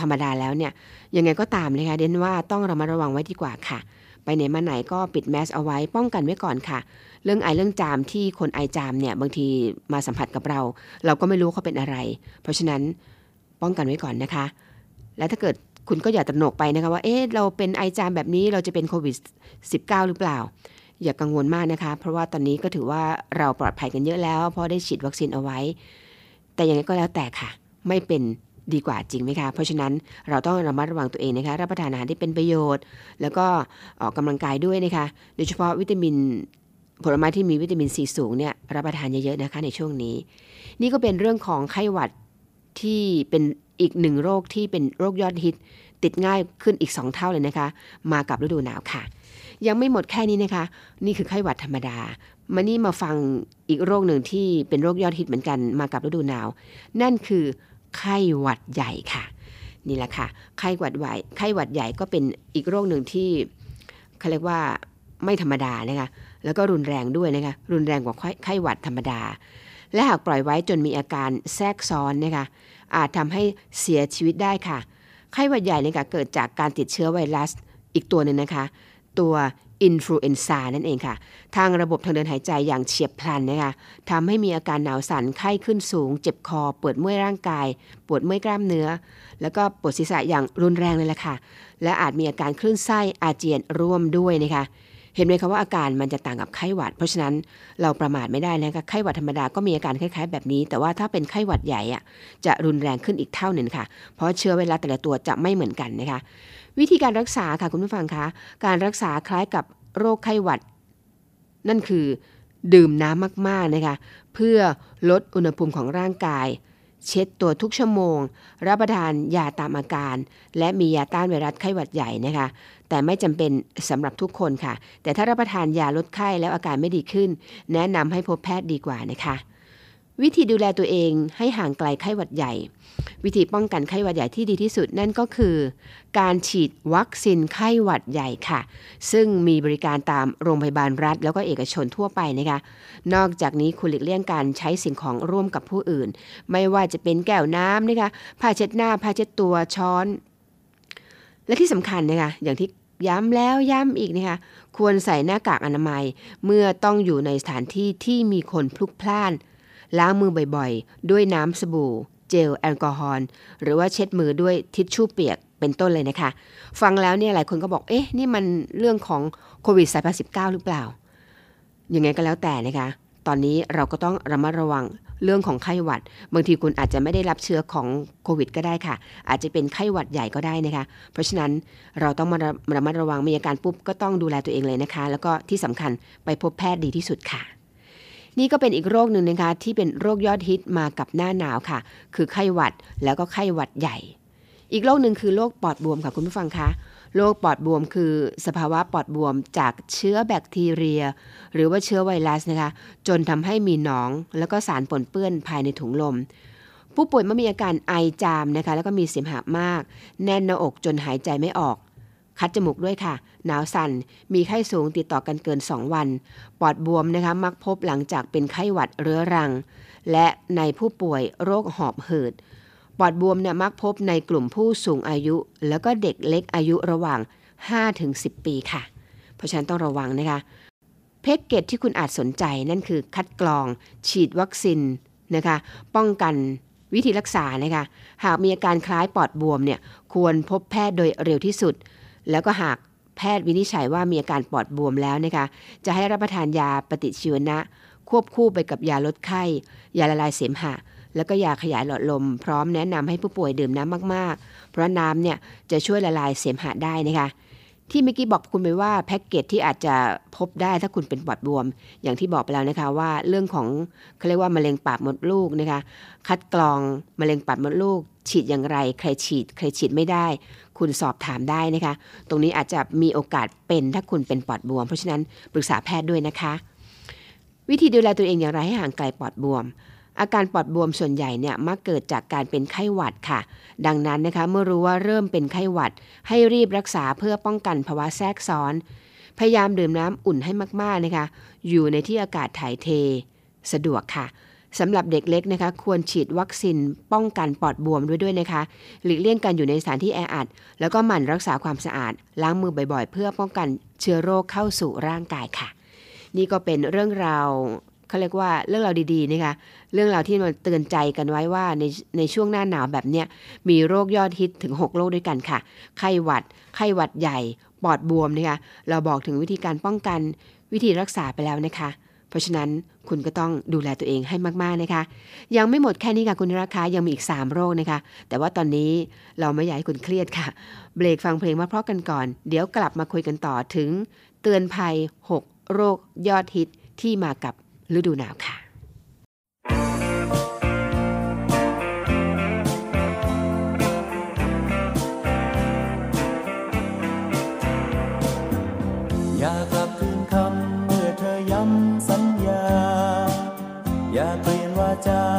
ธรรมดาแล้วเนี่ยยังไงก็ตามนะคะเดนว่าต้องระมัดระวังไว้ดีกว่าค่ะ ไปไหนมาไหนก็ปิดแมสเอาไว้ป้องกันไว้ก่อนค่ะ เรื่องไอเรื่องจามที่คนไอจามเนี่ยบางทีมาสัมผัสกับเรา เราก็ไม่รู้เขาเป็นอะไร เพราะฉะนั้นป้องกันไว้ก่อนนะคะ และถ้าเกิดคุณก็อย่าตระหนกไปนะคะว่าเอ๊ะเราเป็นไอจามแบบนี้เราจะเป็นโควิด 19 หรือเปล่า อย่ากังวลมากนะคะ เพราะว่าตอนนี้ก็ถือว่าเราปลอดภัยกันเยอะแล้ว เพราะได้ฉีดวัคซีนเอาไว้ แต่ยังไงก็แล้วแต่ค่ะ ไม่เป็นดีกว่าจริงไหมคะ เพราะฉะนั้นเราต้องระมัดระวังตัวเองนะคะ รับประทานอาหารที่เป็นประโยชน์ แล้วก็ออกกำลังกายด้วยนะคะ โดยเฉพาะวิตามิน ผลไม้ที่มีวิตามินซีสูงเนี่ยรับประทานเยอะๆนะคะในช่วงนี้ นี่ก็เป็นเรื่องของไข้หวัดที่เป็นอีกหนึ่งโรคที่เป็นโรคยอดฮิต ติดง่ายขึ้นอีก 2 เท่าเลยนะคะ มากับฤดูหนาวค่ะ ยังไม่หมดแค่นี้นะคะ นี่คือไข้หวัดธรรมดา มานี่มาฟังอีกโรคหนึ่งที่เป็นโรคยอดฮิตเหมือนกันมากับฤดูหนาว นั่นคือไข้หวัดใหญ่ค่ะ นี่แหละค่ะไข้หวัดใหญ่ไข้หวัดใหญ่ก็เป็นอีกโรคหนึ่งที่เขาเรียกว่าไม่ธรรมดานะคะ แล้วก็รุนแรงด้วยนะคะรุนแรงกว่าไข้ไขหวัดธรรมดา และหากปล่อยไว้จนมีอาการแทรกซ้อนนะคะอาจทำให้เสียชีวิตได้ค่ะ ไข้หวัดใหญ่เนี่ยค่ะเกิดจากการติดเชื้อไวรัสอีกตัวหนึ่งนะคะ ตัว influenza นั่นเองค่ะ ทางระบบทางเดินหายใจอย่างเฉียบพลันนะคะทำให้มีอาการหนาวสั่นไข้ขึ้นสูง เจ็บคอ ปวดเมื่อยร่างกาย ปวดเมื่อยกล้ามเนื้อ แล้วก็ปวดศีรษะอย่างรุนแรงเลยแหละค่ะ และอาจมีอาการคลื่นไส้อาเจียนร่วมด้วยนะคะ เห็นไหมคะว่าอาการมันจะต่างกับไข้หวัด เพราะฉะนั้นเราประมาทไม่ได้นะคะไข้หวัดธรรมดาก็มีอาการคล้ายๆ แบบนี้ แต่ว่าถ้าเป็นไข้หวัดใหญ่อะจะรุนแรงขึ้นอีกเท่าหนึ่งค่ะ เพราะเชื้อไวรัสแต่ละตัวจะไม่เหมือนกันนะคะ วิธีการรักษาค่ะคุณผู้ฟังคะการรักษาคล้ายกับโรคไข้หวัด นั่นคือดื่มน้ำมากๆนะคะเพื่อลดอุณหภูมิของร่างกาย เช็ดตัวทุกชั่วโมง รับประทานยาตามอาการ และมียาต้านไวรัสไข้หวัดใหญ่นะคะ แต่ไม่จำเป็นสำหรับทุกคนค่ะ แต่ถ้ารับประทานยาลดไข้แล้วอาการไม่ดีขึ้น แนะนำให้พบแพทย์ดีกว่านะคะ วิธีดูแลตัวเองให้ห่างไกลไข้หวัดใหญ่ วิธีป้องกันไข้หวัดใหญ่ที่ดีที่สุดนั่นก็คือ การฉีดวัคซีนไข้หวัดใหญ่ค่ะ ซึ่งมีบริการตามโรงพยาบาลรัฐ แล้วก็เอกชนทั่วไปนะคะนอกจากนี้คุณหลีกเลี่ยงการใช้สิ่งของร่วมกับผู้อื่น ไม่ว่าจะเป็นแก้วน้ำนะคะผ้าเช็ดหน้าผ้าเช็ดตัวช้อน และที่สำคัญนะคะอย่างที่ย้ำแล้วย้ำอีกนะคะควรใส่หน้ากากอนามัย เมื่อต้องอยู่ในสถานที่ที่มีคนพลุกพล่าน ล้างมือบ่อยๆ ด้วยน้ำสบู่ เจลแอลกอฮอล์หรือว่าเช็ดมือด้วยทิชชู่เปียกเป็นต้นเลยนะคะ ฟังแล้วเนี่ยหลายคนก็บอก เอ๊ะ นี่มันเรื่องของโควิดสายพันธุ์สิหรือเปล่า ยังไงก็แล้วแต่นะคะ ตอนนี้เราก็ต้องระมัดระวังเรื่องของไข้หวัด บางทีคุณอาจจะไม่ได้รับเชื้อของโควิดก็ได้ค่ะ อาจจะเป็นไข้หวัดใหญ่ก็ได้นะคะ เพราะฉะนั้นเราต้องมาระมัดระวังมีอาการปุ๊บก็ต้องดูแลตัวเองเลยนะคะ แล้วก็ที่สำคัญไปพบแพทย์ดีที่สุดค่ะ นี่ก็เป็นอีกโรคหนึ่งนะคะที่เป็นโรคยอดฮิตมากับหน้าหนาวค่ะ คือไข้หวัดแล้วก็ไข้หวัดใหญ่ อีกโรคหนึ่งคือโรคปอดบวมค่ะคุณผู้ฟังคะโรคปอดบวมคือสภาวะปอดบวมจากเชื้อแบคทีเรีย หรือว่าเชื้อไวรัสนะคะจนทำให้มีหนอง แล้วก็สารปนเปื้อนภายในถุงลม ผู้ป่วยเมื่อมีอาการไอจามนะคะแล้วก็มีเสมหะมาก แน่นหน้าอกจนหายใจไม่ออก คัดจมูกด้วยค่ะ หนาวสั่น มีไข้สูงติดต่อกันเกิน 2 วัน ปอดบวมนะคะมักพบหลังจากเป็นไข้หวัดเรื้อรัง และในผู้ป่วยโรคหอบหืด ปอดบวมเนี่ยมักพบในกลุ่มผู้สูงอายุ แล้วก็เด็กเล็กอายุระหว่าง 5-10 ปีค่ะ เพราะฉะนั้นต้องระวังนะคะ เพกเกตที่คุณอาจสนใจนั่นคือคัดกรอง ฉีดวัคซีนนะคะ ป้องกันวิธีรักษานะคะ หากมีอาการคล้ายปอดบวมเนี่ย ควรพบแพทย์โดยเร็วที่สุด แล้วก็หากแพทย์วินิจฉัยว่ามีอาการปอดบวมแล้วนะคะ จะให้รับประทานยาปฏิชีวนะ ควบคู่ไปกับยาลดไข้ ยาละลายเสมหะ แล้วก็ยาขยายหลอดลม พร้อมแนะนำให้ผู้ป่วยดื่มน้ำมากๆ เพราะน้ำเนี่ยจะช่วยละลายเสมหะได้นะคะที่เมื่อกี้บอกคุณไปว่าแพ็กเกจที่อาจจะพบได้ถ้าคุณเป็นปอดบวม อย่างที่บอกไปแล้วนะคะว่าเรื่องของเขาเรียกว่ามะเร็งปากมดลูกนะคะ คัดกรองมะเร็งปากมดลูก ฉีดอย่างไร ใครฉีด ใครฉีดไม่ได้ คุณสอบถามได้นะคะ ตรงนี้อาจจะมีโอกาสเป็นถ้าคุณเป็นปอดบวม เพราะฉะนั้นปรึกษาแพทย์ด้วยนะคะ วิธีดูแลตัวเองอย่างไรให้ห่างไกลปอดบวม อาการปอดบวมส่วนใหญ่เนี่ยมักเกิดจากการเป็นไข้หวัดค่ะ ดังนั้นนะคะเมื่อรู้ว่าเริ่มเป็นไข้หวัด ให้รีบรักษาเพื่อป้องกันภาวะแทรกซ้อน พยายามดื่มน้ำอุ่นให้มากๆนะคะ อยู่ในที่อากาศถ่ายเท สะดวกค่ะ สำหรับเด็กเล็กนะคะควรฉีดวัคซีนป้องกันปอดบวมด้วยด้วยนะคะหลีกเลี่ยงการอยู่ในสถานที่แออัด แล้วก็หมั่นรักษาความสะอาด ล้างมือบ่อยๆ เพื่อป้องกันเชื้อโรคเข้าสู่ร่างกายค่ะ นี่ก็เป็นเรื่องราวเขาเรียกว่าเรื่องราวดีๆนะคะเรื่องราวที่มันเตือนใจกันไว้ว่าในในช่วงหน้าหนาวแบบเนี้ยมีโรคยอดฮิตถึง 6 โรคด้วยกันค่ะ ไข้หวัด ไข้หวัดใหญ่ ปอดบวมนะคะเราบอกถึงวิธีการป้องกันวิธีรักษาไปแล้วนะคะ เพราะฉะนั้นคุณก็ต้องดูแลตัวเองให้มากๆนะคะ ยังไม่หมดแค่นี้ค่ะคุณราคายังมีอีก 3 โรคนะคะ แต่ว่าตอนนี้เราไม่อยากให้คุณเครียดค่ะ เบรกฟังเพลงมาเพราะกันก่อน เดี๋ยวกลับมาคุยกันต่อถึง เตือนภัย 6 โรคยอดฮิตที่มากับฤดูหนาวค่ะ
ลี่ยนวาจ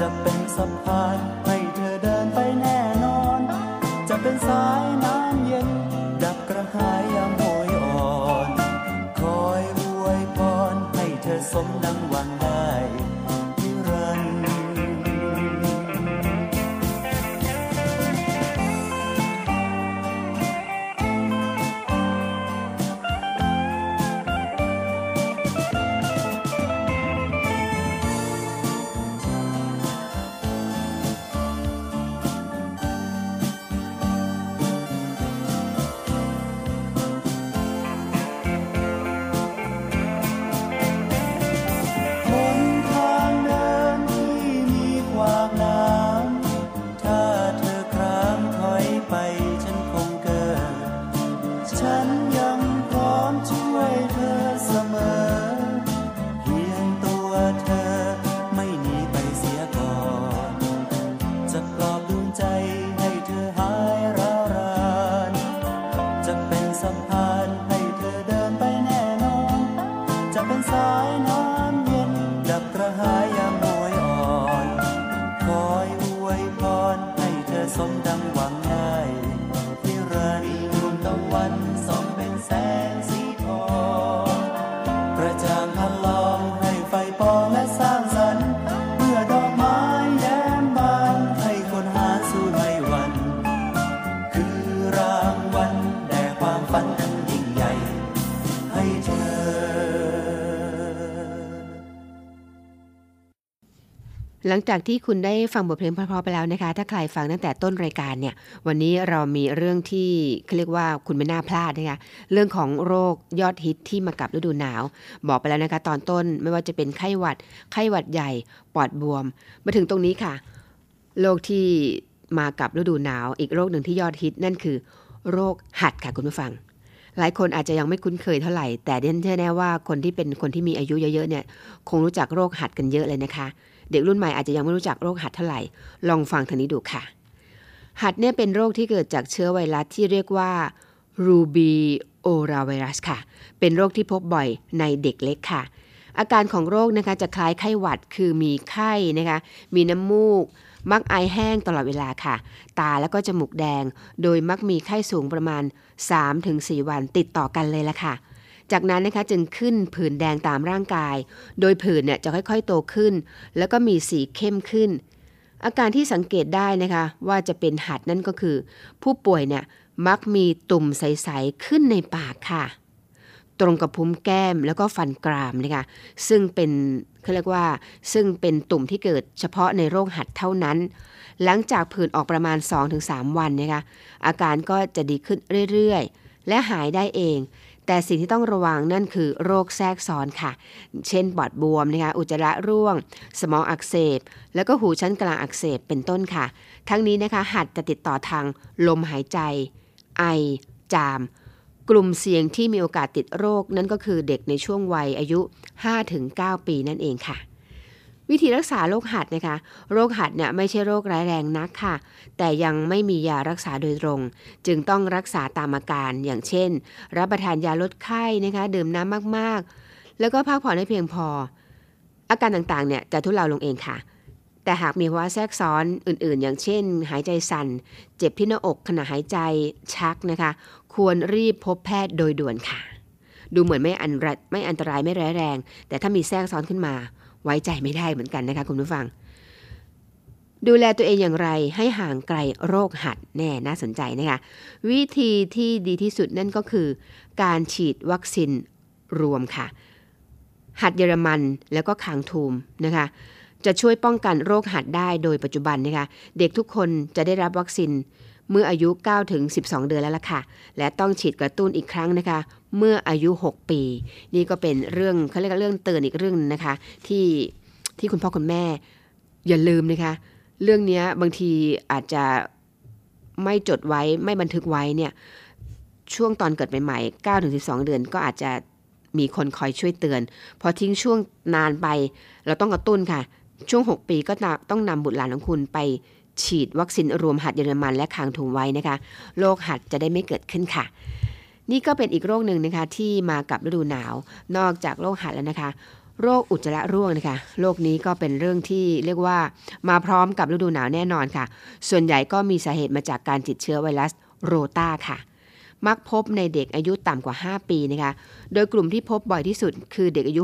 จะเป็นสะพาน ห
ลัง
จากที่คุณได้ฟังบทเพลงเพราะๆไปแล้วนะคะ ถ้าใครฟังตั้งแต่ต้นรายการเนี่ย วันนี้เรามีเรื่องที่เขาเรียกว่าคุณไม่น่าพลาดนะคะ เรื่องของโรคยอดฮิตที่มากับฤดูหนาว บอกไปแล้วนะคะ ตอนต้นไม่ว่าจะเป็นไข้หวัด ไข้หวัดใหญ่ ปอดบวม มาถึงตรงนี้ค่ะ โรคที่มากับฤดูหนาว อีกโรคหนึ่งที่ยอดฮิตนั่นคือ โรคหัดค่ะคุณผู้ฟังหลายคนอาจจะยังไม่คุ้นเคยเท่าไหร่ แต่เดนเชื่อแน่ว่าคนที่เป็นคนที่มีอายุเยอะๆเนี่ย คงรู้จักโรคหัดกันเยอะเลยนะคะ เด็กรุ่นใหม่อาจจะยังไม่รู้จักโรคหัดเท่าไหร่ ลองฟังทางนี้ดูค่ะ หัดเนี่ยเป็นโรคที่เกิดจากเชื้อไวรัสที่เรียกว่ารูบีโอราไวรัสค่ะ เป็นโรคที่พบบ่อยในเด็กเล็กค่ะ อาการของโรคนะคะจะคล้ายไข้หวัดคือมีไข้นะคะ มีน้ำมูก มักไอแห้งตลอดเวลาค่ะ ตาแล้วก็จมูกแดง โดยมักมีไข้สูงประมาณ 3-4 วันติดต่อกันเลยละค่ะ จากนั้นนะคะจึงขึ้นผื่นแดงตามร่างกาย โดยผื่นเนี่ยจะค่อยๆโตขึ้น แล้วก็มีสีเข้มขึ้น อาการที่สังเกตได้นะคะว่าจะเป็นหัดนั่นก็คือ ผู้ป่วยเนี่ยมักมีตุ่มใสๆขึ้นในปากค่ะ ตรงกับพุ้มแก้มแล้วก็ฟันกรามนะคะซึ่งเป็นเขาเรียกว่า ซึ่งเป็นตุ่มที่เกิดเฉพาะในโรคหัดเท่านั้น หลังจากผื่นออกประมาณ 2-3 วันนะคะอาการก็จะดีขึ้นเรื่อยๆ และหายได้เอง แต่สิ่งที่ต้องระวังนั่นคือโรคแทรกซ้อนค่ะ เช่นปอดบวมนะคะอุจจาระร่วง สมองอักเสบ แล้วก็หูชั้นกลางอักเสบเป็นต้นค่ะ ทั้งนี้นะคะหัดจะติดต่อทางลมหายใจ ไอ จาม กลุ่มเสี่ยงที่มีโอกาสติดโรคนั่นก็คือเด็กในช่วงวัยอายุ 5-9 ปีนั่นเองค่ะ วิธีรักษาโรคหัดนะคะ โรคหัดเนี่ยไม่ใช่โรคร้ายแรงนักค่ะ แต่ยังไม่มียารักษาโดยตรง จึงต้องรักษาตามอาการ อย่างเช่น รับประทานยาลดไข้นะคะ ดื่มน้ำมากๆ แล้วก็พักผ่อนให้เพียงพอ อาการต่างๆ เนี่ยจะทุเลาลงเองค่ะ แต่หากมีภาวะแทรกซ้อนอื่นๆ อย่างเช่น หายใจสั่น เจ็บที่หน้าอกขณะหายใจ ชักนะคะ ควรรีบพบแพทย์โดยด่วนค่ะ ดูเหมือนไม่อันรไม่อันตรายไม่ร้ายแรง แต่ถ้ามีแทรกซ้อนขึ้นมา ไว้ใจไม่ได้เหมือนกันนะคะคุณผู้ฟัง ดูแลตัวเองอย่างไรให้ห่างไกลโรคหัดแน่น่าสนใจนะคะวิธีที่ดีที่สุดนั่นก็คือ การฉีดวัคซีนรวมค่ะ หัดเยอรมันแล้วก็คางทูมนะคะจะช่วยป้องกันโรคหัดได้โดยปัจจุบันนะคะเด็กทุกคนจะได้รับวัคซีน เมื่ออายุ 9 ถึง 12 เดือนแล้วล่ะค่ะ และต้องฉีดกระตุ้นอีกครั้งนะคะ เมื่ออายุ 6 ปี นี่ก็เป็นเรื่องเขาเรียกเรื่องเตือนอีกเรื่องนึงนะคะ ที่ที่คุณพ่อคุณแม่ อย่าลืมนะคะ เรื่องนี้บางทีอาจจะไม่จดไว้ไม่บันทึกไว้เนี่ยช่วงตอนเกิดใหม่ๆ9ถึง12 เดือนก็อาจจะมีคนคอยช่วยเตือน พอทิ้งช่วงนานไป เราต้องกระตุ้นค่ะ ช่วง 6 ปีก็ต้องนำบุตรหลานของคุณไป ฉีดวัคซีนรวมหัดเยอรมันและคางทุมไว้นะคะโรคหัดจะได้ไม่เกิดขึ้นค่ะ นี่ก็เป็นอีกโรคหนึ่งนะคะที่มากับฤดูหนาว นอกจากโรคหัดแล้วนะคะ โรคอุจจาระร่วงนะคะโรคนี้ก็เป็นเรื่องที่เรียกว่ามาพร้อมกับฤดูหนาวแน่นอนค่ะ ส่วนใหญ่ก็มีสาเหตุมาจากการติดเชื้อไวรัสโรตาค่ะ มักพบในเด็กอายุต่ำกว่า 5 ปีนะคะ โดยกลุ่มที่พบบ่อยที่สุดคือเด็กอายุ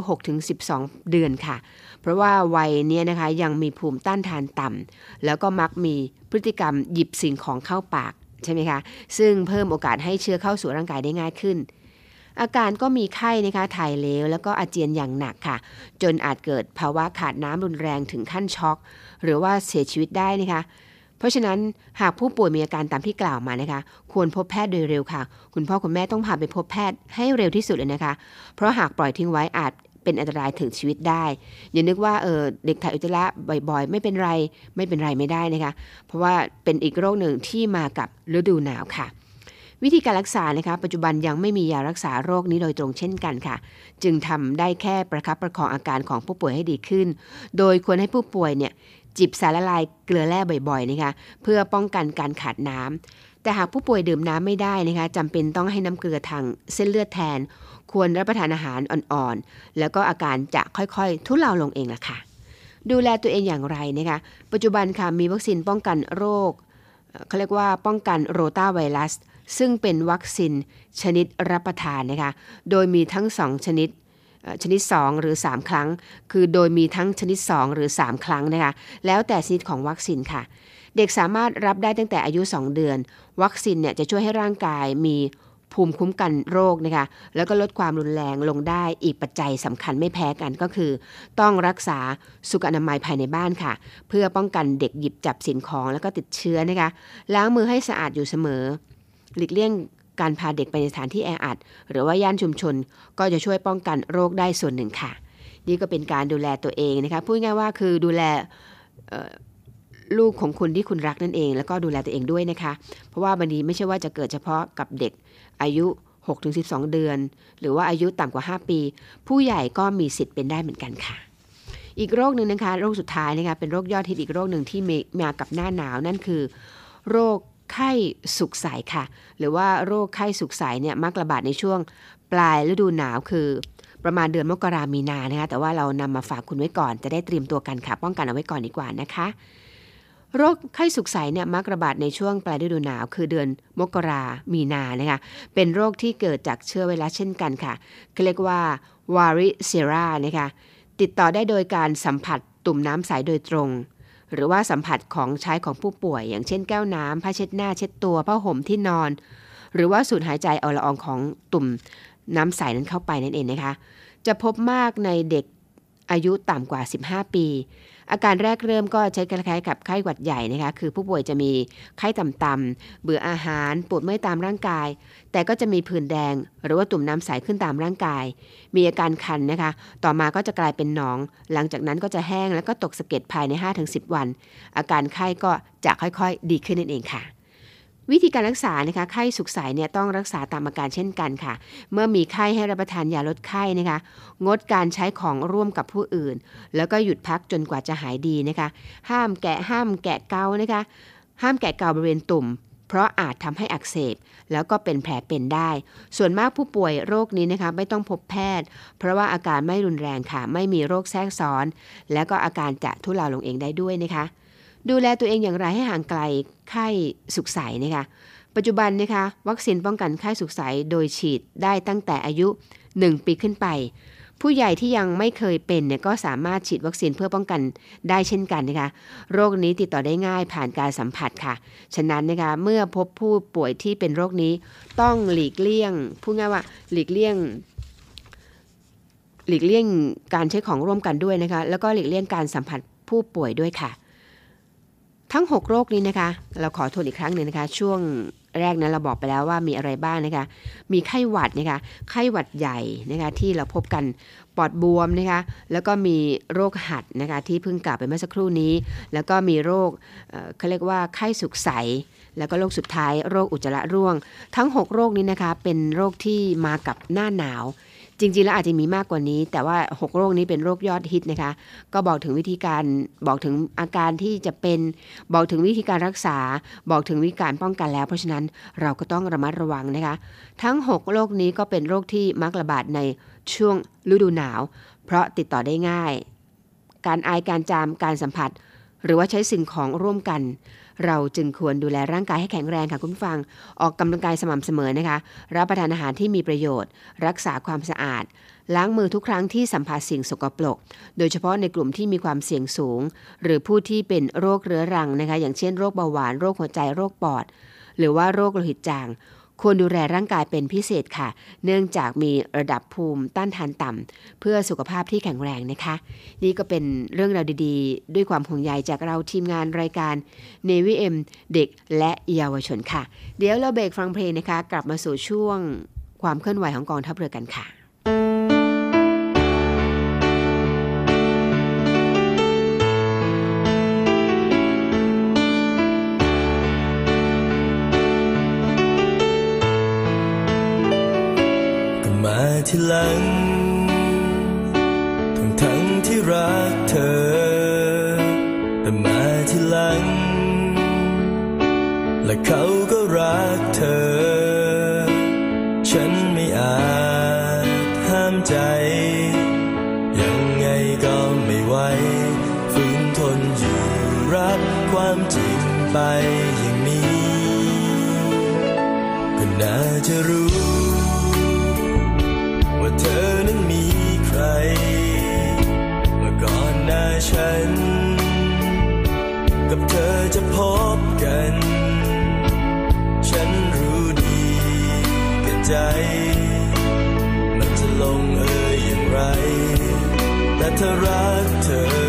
6-12 เดือนค่ะ เพราะว่าวัยนี้นะคะยังมีภูมิต้านทานต่ำ แล้วก็มักมีพฤติกรรมหยิบสิ่งของเข้าปากใช่ไหมคะ ซึ่งเพิ่มโอกาสให้เชื้อเข้าสู่ร่างกายได้ง่ายขึ้น อาการก็มีไข้นะคะถ่ายเลวแล้วก็อาเจียนอย่างหนักค่ะ จนอาจเกิดภาวะขาดน้ำรุนแรงถึงขั้นช็อก หรือว่าเสียชีวิตได้นะคะ เพราะฉะนั้นหากผู้ป่วยมีอาการตามที่กล่าวมานะคะ ควรพบแพทย์โดยเร็วค่ะ คุณพ่อคุณแม่ต้องพาไปพบแพทย์ให้เร็วที่สุดเลยนะคะ เพราะหากปล่อยทิ้งไว้อาจเป็นอันตรายถึงชีวิตได้ อย่านึกว่าเออเด็กถ่ายอุจจาระบ่อยๆ ไม่เป็นไรไม่เป็นไรไม่ได้นะคะ เพราะว่าเป็นอีกโรคหนึ่งที่มากับฤดูหนาวค่ะ วิธีการรักษานะคะปัจจุบันยังไม่มียารักษาโรคนี้โดยตรงเช่นกันค่ะ จึงทำได้แค่ประคับประคองอาการของผู้ป่วยให้ดีขึ้น โดยควรให้ผู้ป่วยเนี่ย จิบสารละลายเกลือแร่บ่อยๆนะคะเพื่อป้องกันการขาดน้ำแต่หากผู้ป่วยดื่มน้ำไม่ได้นะคะจำเป็นต้องให้น้ำเกลือทางเส้นเลือดแทน ควรรับประทานอาหารอ่อนๆ แล้วก็อาการจะค่อยๆ ทุเลาลงเองล่ะค่ะ ดูแลตัวเองอย่างไรนะคะปัจจุบันค่ะมีวัคซีนป้องกันโรคเขาเรียกว่าป้องกันโรตาไวรัสซึ่งเป็นวัคซีนชนิดรับประทานนะคะ โดยมีทั้ง 2 ชนิด ชนิด 2 หรือ 3 ครั้ง คือโดยมีทั้งชนิด 2 หรือ 3 ครั้งนะคะแล้วแต่ชนิดของวัคซีนค่ะ เด็กสามารถรับได้ตั้งแต่อายุ 2 เดือน วัคซีนเนี่ยจะช่วยให้ร่างกายมีภูมิคุ้มกันโรคนะคะแล้วก็ลดความรุนแรงลงได้อีกปัจจัยสำคัญไม่แพ้กันก็คือ ต้องรักษาสุขอนามัยภายในบ้านค่ะ เพื่อป้องกันเด็กหยิบจับสิ่งของแล้วก็ติดเชื้อนะคะล้างมือให้สะอาดอยู่เสมอ หลีกเลี่ยง การพาเด็กไปในสถานที่แออัด หรือว่าย่านชุมชน ก็จะช่วยป้องกันโรคได้ส่วนหนึ่งค่ะ นี่ก็เป็นการดูแลตัวเองนะคะพูดง่ายๆว่าคือดูแลลูกของคุณที่คุณรักนั่นเอง แล้วก็ดูแลตัวเองด้วยนะคะ เพราะว่าบางทีไม่ใช่ว่าจะเกิดเฉพาะกับเด็กอายุ 6-12 เดือน หรือว่าอายุต่ำกว่า 5 ปี ผู้ใหญ่ก็มีสิทธิ์เป็นได้เหมือนกันค่ะ อีกโรคหนึ่งนะคะ โรคสุดท้ายนะคะเป็นโรคยอดฮิตอีกโรคหนึ่งที่มีมากับหน้าหนาวนั่นคือ โรค ไข้สุกใสค่ะ หรือว่าโรคไข้สุกใสเนี่ยมักระบาดในช่วงปลายฤดูหนาวคือประมาณเดือนมกรามีนานะคะแต่ว่าเรานำมาฝากคุณไว้ก่อน จะได้เตรียมตัวกันค่ะ ป้องกันเอาไว้ก่อนดีกว่านะคะ โรคไข้สุกใสเนี่ยมักระบาดในช่วงปลายฤดูหนาว คือเดือนมกรามีนานะคะเป็นโรคที่เกิดจากเชื้อไวรัสเช่นกันค่ะเขาเรียกว่าวาริเซรานะคะติดต่อได้โดยการสัมผัสตุ่มน้ำใสโดยตรง หรือว่าสัมผัสของใช้ของผู้ป่วย อย่างเช่นแก้วน้ำผ้าเช็ดหน้าเช็ดตัวผ้าห่มที่นอน หรือว่าสูดหายใจเอาละอองของตุ่มน้ำใสนั้นเข้าไปนั่นเองนะคะ จะพบมากในเด็กอายุต่ำกว่า 15 ปี อาการแรกเริ่มก็ใช้คล้ายๆกับไข้หวัดใหญ่นะคะ คือผู้ป่วยจะมีไข้ต่ำๆเบื่ออาหารปวดเมื่อยตามร่างกาย แต่ก็จะมีผื่นแดง หรือว่าตุ่มน้ำใสขึ้นตามร่างกาย มีอาการคันนะคะ ต่อมาก็จะกลายเป็นหนอง หลังจากนั้นก็จะแห้งแล้วก็ตกสะเก็ดภายใน 5-10 วัน อาการไข้ก็จะค่อยๆ ดีขึ้นนั่นเองค่ะ วิธีการรักษานะคะไข้สุกใสเนี่ยต้องรักษาตามอาการเช่นกันค่ะ เมื่อมีไข้ให้รับประทานยาลดไข้นะคะ งดการใช้ของร่วมกับผู้อื่น แล้วก็หยุดพักจนกว่าจะหายดีนะคะ ห้ามแกะห้ามแกะเกานะคะ ห้ามแกะเกาบริเวณตุ่ม เพราะอาจทำให้อักเสบ แล้วก็เป็นแผลเป็นได้ ส่วนมากผู้ป่วยโรคนี้นะคะไม่ต้องพบแพทย์ เพราะว่าอาการไม่รุนแรงค่ะ ไม่มีโรคแทรกซ้อน แล้วก็อาการจะทุเลาลงเองได้ด้วยนะคะ ดูแลตัวเองอย่างไรให้ห่างไกลไข้สุกใสนะคะปัจจุบันนะคะวัคซีนป้องกันไข้สุกใสโดยฉีดได้ตั้งแต่อายุ 1 ปีขึ้นไป ผู้ใหญ่ที่ยังไม่เคยเป็นเนี่ยก็สามารถฉีดวัคซีนเพื่อป้องกันได้เช่นกันนะคะโรคนี้ติดต่อได้ง่ายผ่านการสัมผัสค่ะ ฉะนั้นนะคะเมื่อพบผู้ป่วยที่เป็นโรคนี้ต้องหลีกเลี่ยงพูดง่ายว่าหลีกเลี่ยงหลีกเลี่ยงการใช้ของร่วมกันด้วยนะคะแล้วก็หลีกเลี่ยงการสัมผัสผู้ป่วยด้วยค่ะ ทั้ง 6 โรคนี้นะคะ เราขอทวนอีกครั้งหนึ่งนะคะ ช่วงแรกนั้นเราบอกไปแล้วว่ามีอะไรบ้างนะคะ มีไข้หวัดนะคะ ไข้หวัดใหญ่นะคะที่เราพบกันปอดบวมนะคะ แล้วก็มีโรคหัดนะคะที่เพิ่งกล่าวไปเมื่อสักครู่นี้ แล้วก็มีโรคเเขาเรียกว่าไข้สุกใส แล้วก็โรคสุดท้ายโรคอุจจาระร่วง ทั้ง 6 โรคนี้นะคะเป็นโรคที่มากับหน้าหนาว จริงๆ แล้วอาจจะมีมากกว่านี้ แต่ว่า 6 โรคนี้เป็นโรคยอดฮิตนะคะ ก็บอกถึงวิธีการบอกถึงอาการที่จะเป็นบอกถึงวิธีการรักษา บอกถึงวิธีการป้องกันแล้ว เพราะฉะนั้นเราก็ต้องระมัดระวังนะคะ ทั้ง 6 โรคนี้ก็เป็นโรคที่มักระบาดในช่วงฤดูหนาว เพราะติดต่อได้ง่าย การไอการจามการสัมผัส หรือว่าใช้สิ่งของร่วมกัน เราจึงควรดูแลร่างกายให้แข็งแรงค่ะคุณฟัง ออกกำลังกายสม่ำเสมอนะคะ รับประทานอาหารที่มีประโยชน์ รักษาความสะอาด ล้างมือทุกครั้งที่สัมผัสสิ่งสกปรก โดยเฉพาะในกลุ่มที่มีความเสี่ยงสูง หรือผู้ที่เป็นโรคเรื้อรังนะคะ อย่างเช่นโรคเบาหวาน โรคหัวใจ โรคปอด หรือว่าโรคโลหิตจาง ควรดูแลร่างกายเป็นพิเศษค่ะ เนื่องจากมีระดับภูมิต้านทานต่ำเพื่อสุขภาพที่แข็งแรงนะคะ นี่ก็เป็นเรื่องราวดีๆ ด้วยความห่วงใยจากเราทีมงานรายการ n นวิเอ็มเด็กและเยาวชนค่ะ เดี๋ยวเราเบรกฟังเพลงนะคะ กลับมาสู่ช่วงความเคลื่อนไหวของกองทัพเรือกันค่ะ
ที่หลังทั้งทั้งที่รักเธอ แต่มาที่หลัง และเขาก็รั
รักเธอ ฉันไม่อาจห้ามใจ ยังไงก็ไม่ไหวฝืนทนอยู่รับความจริงไปอย่างนี้ ก็น่าจะรู้ ใจมันจะลงเอยอย่างไร แต่ถ้ารักเธอ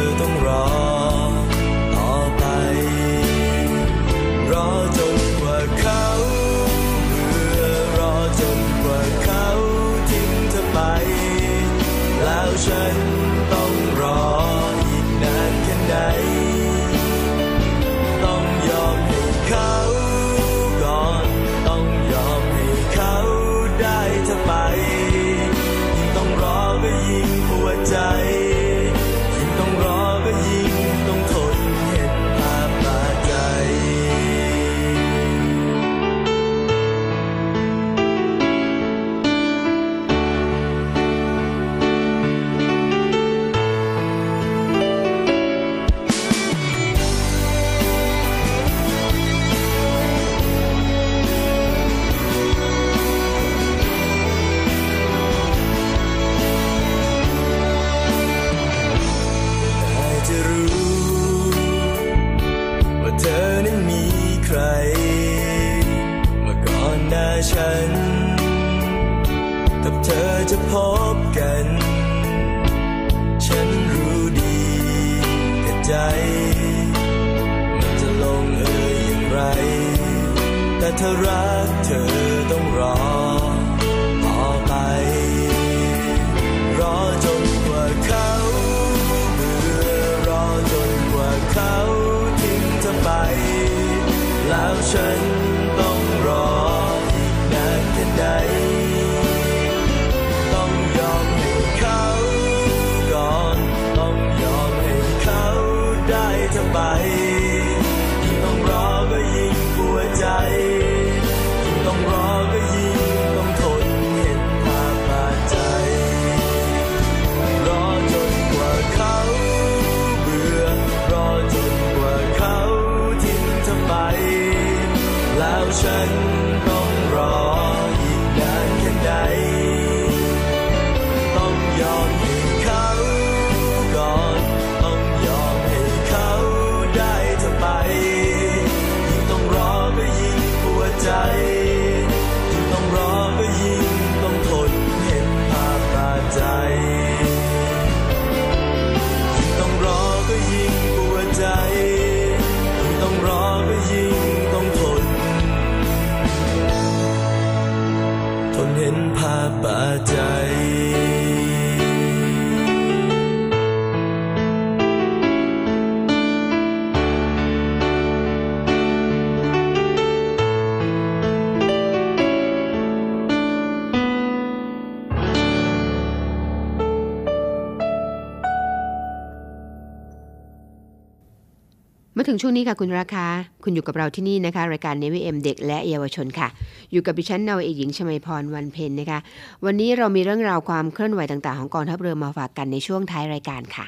ถึงช่วงนี้ค่ะคุณราคา คุณอยู่กับเราที่นี่นะคะ รายการเนวิเอ็มเด็กและเยาวชนค่ะ อยู่กับดิฉันนาวเอกหญิงชมาพรวันเพ็ญนะคะ วันนี้เรามีเรื่องราวความเคลื่อนไหวต่างๆของกองทัพเรือมาฝากกันในช่วงท้ายรายการค่ะ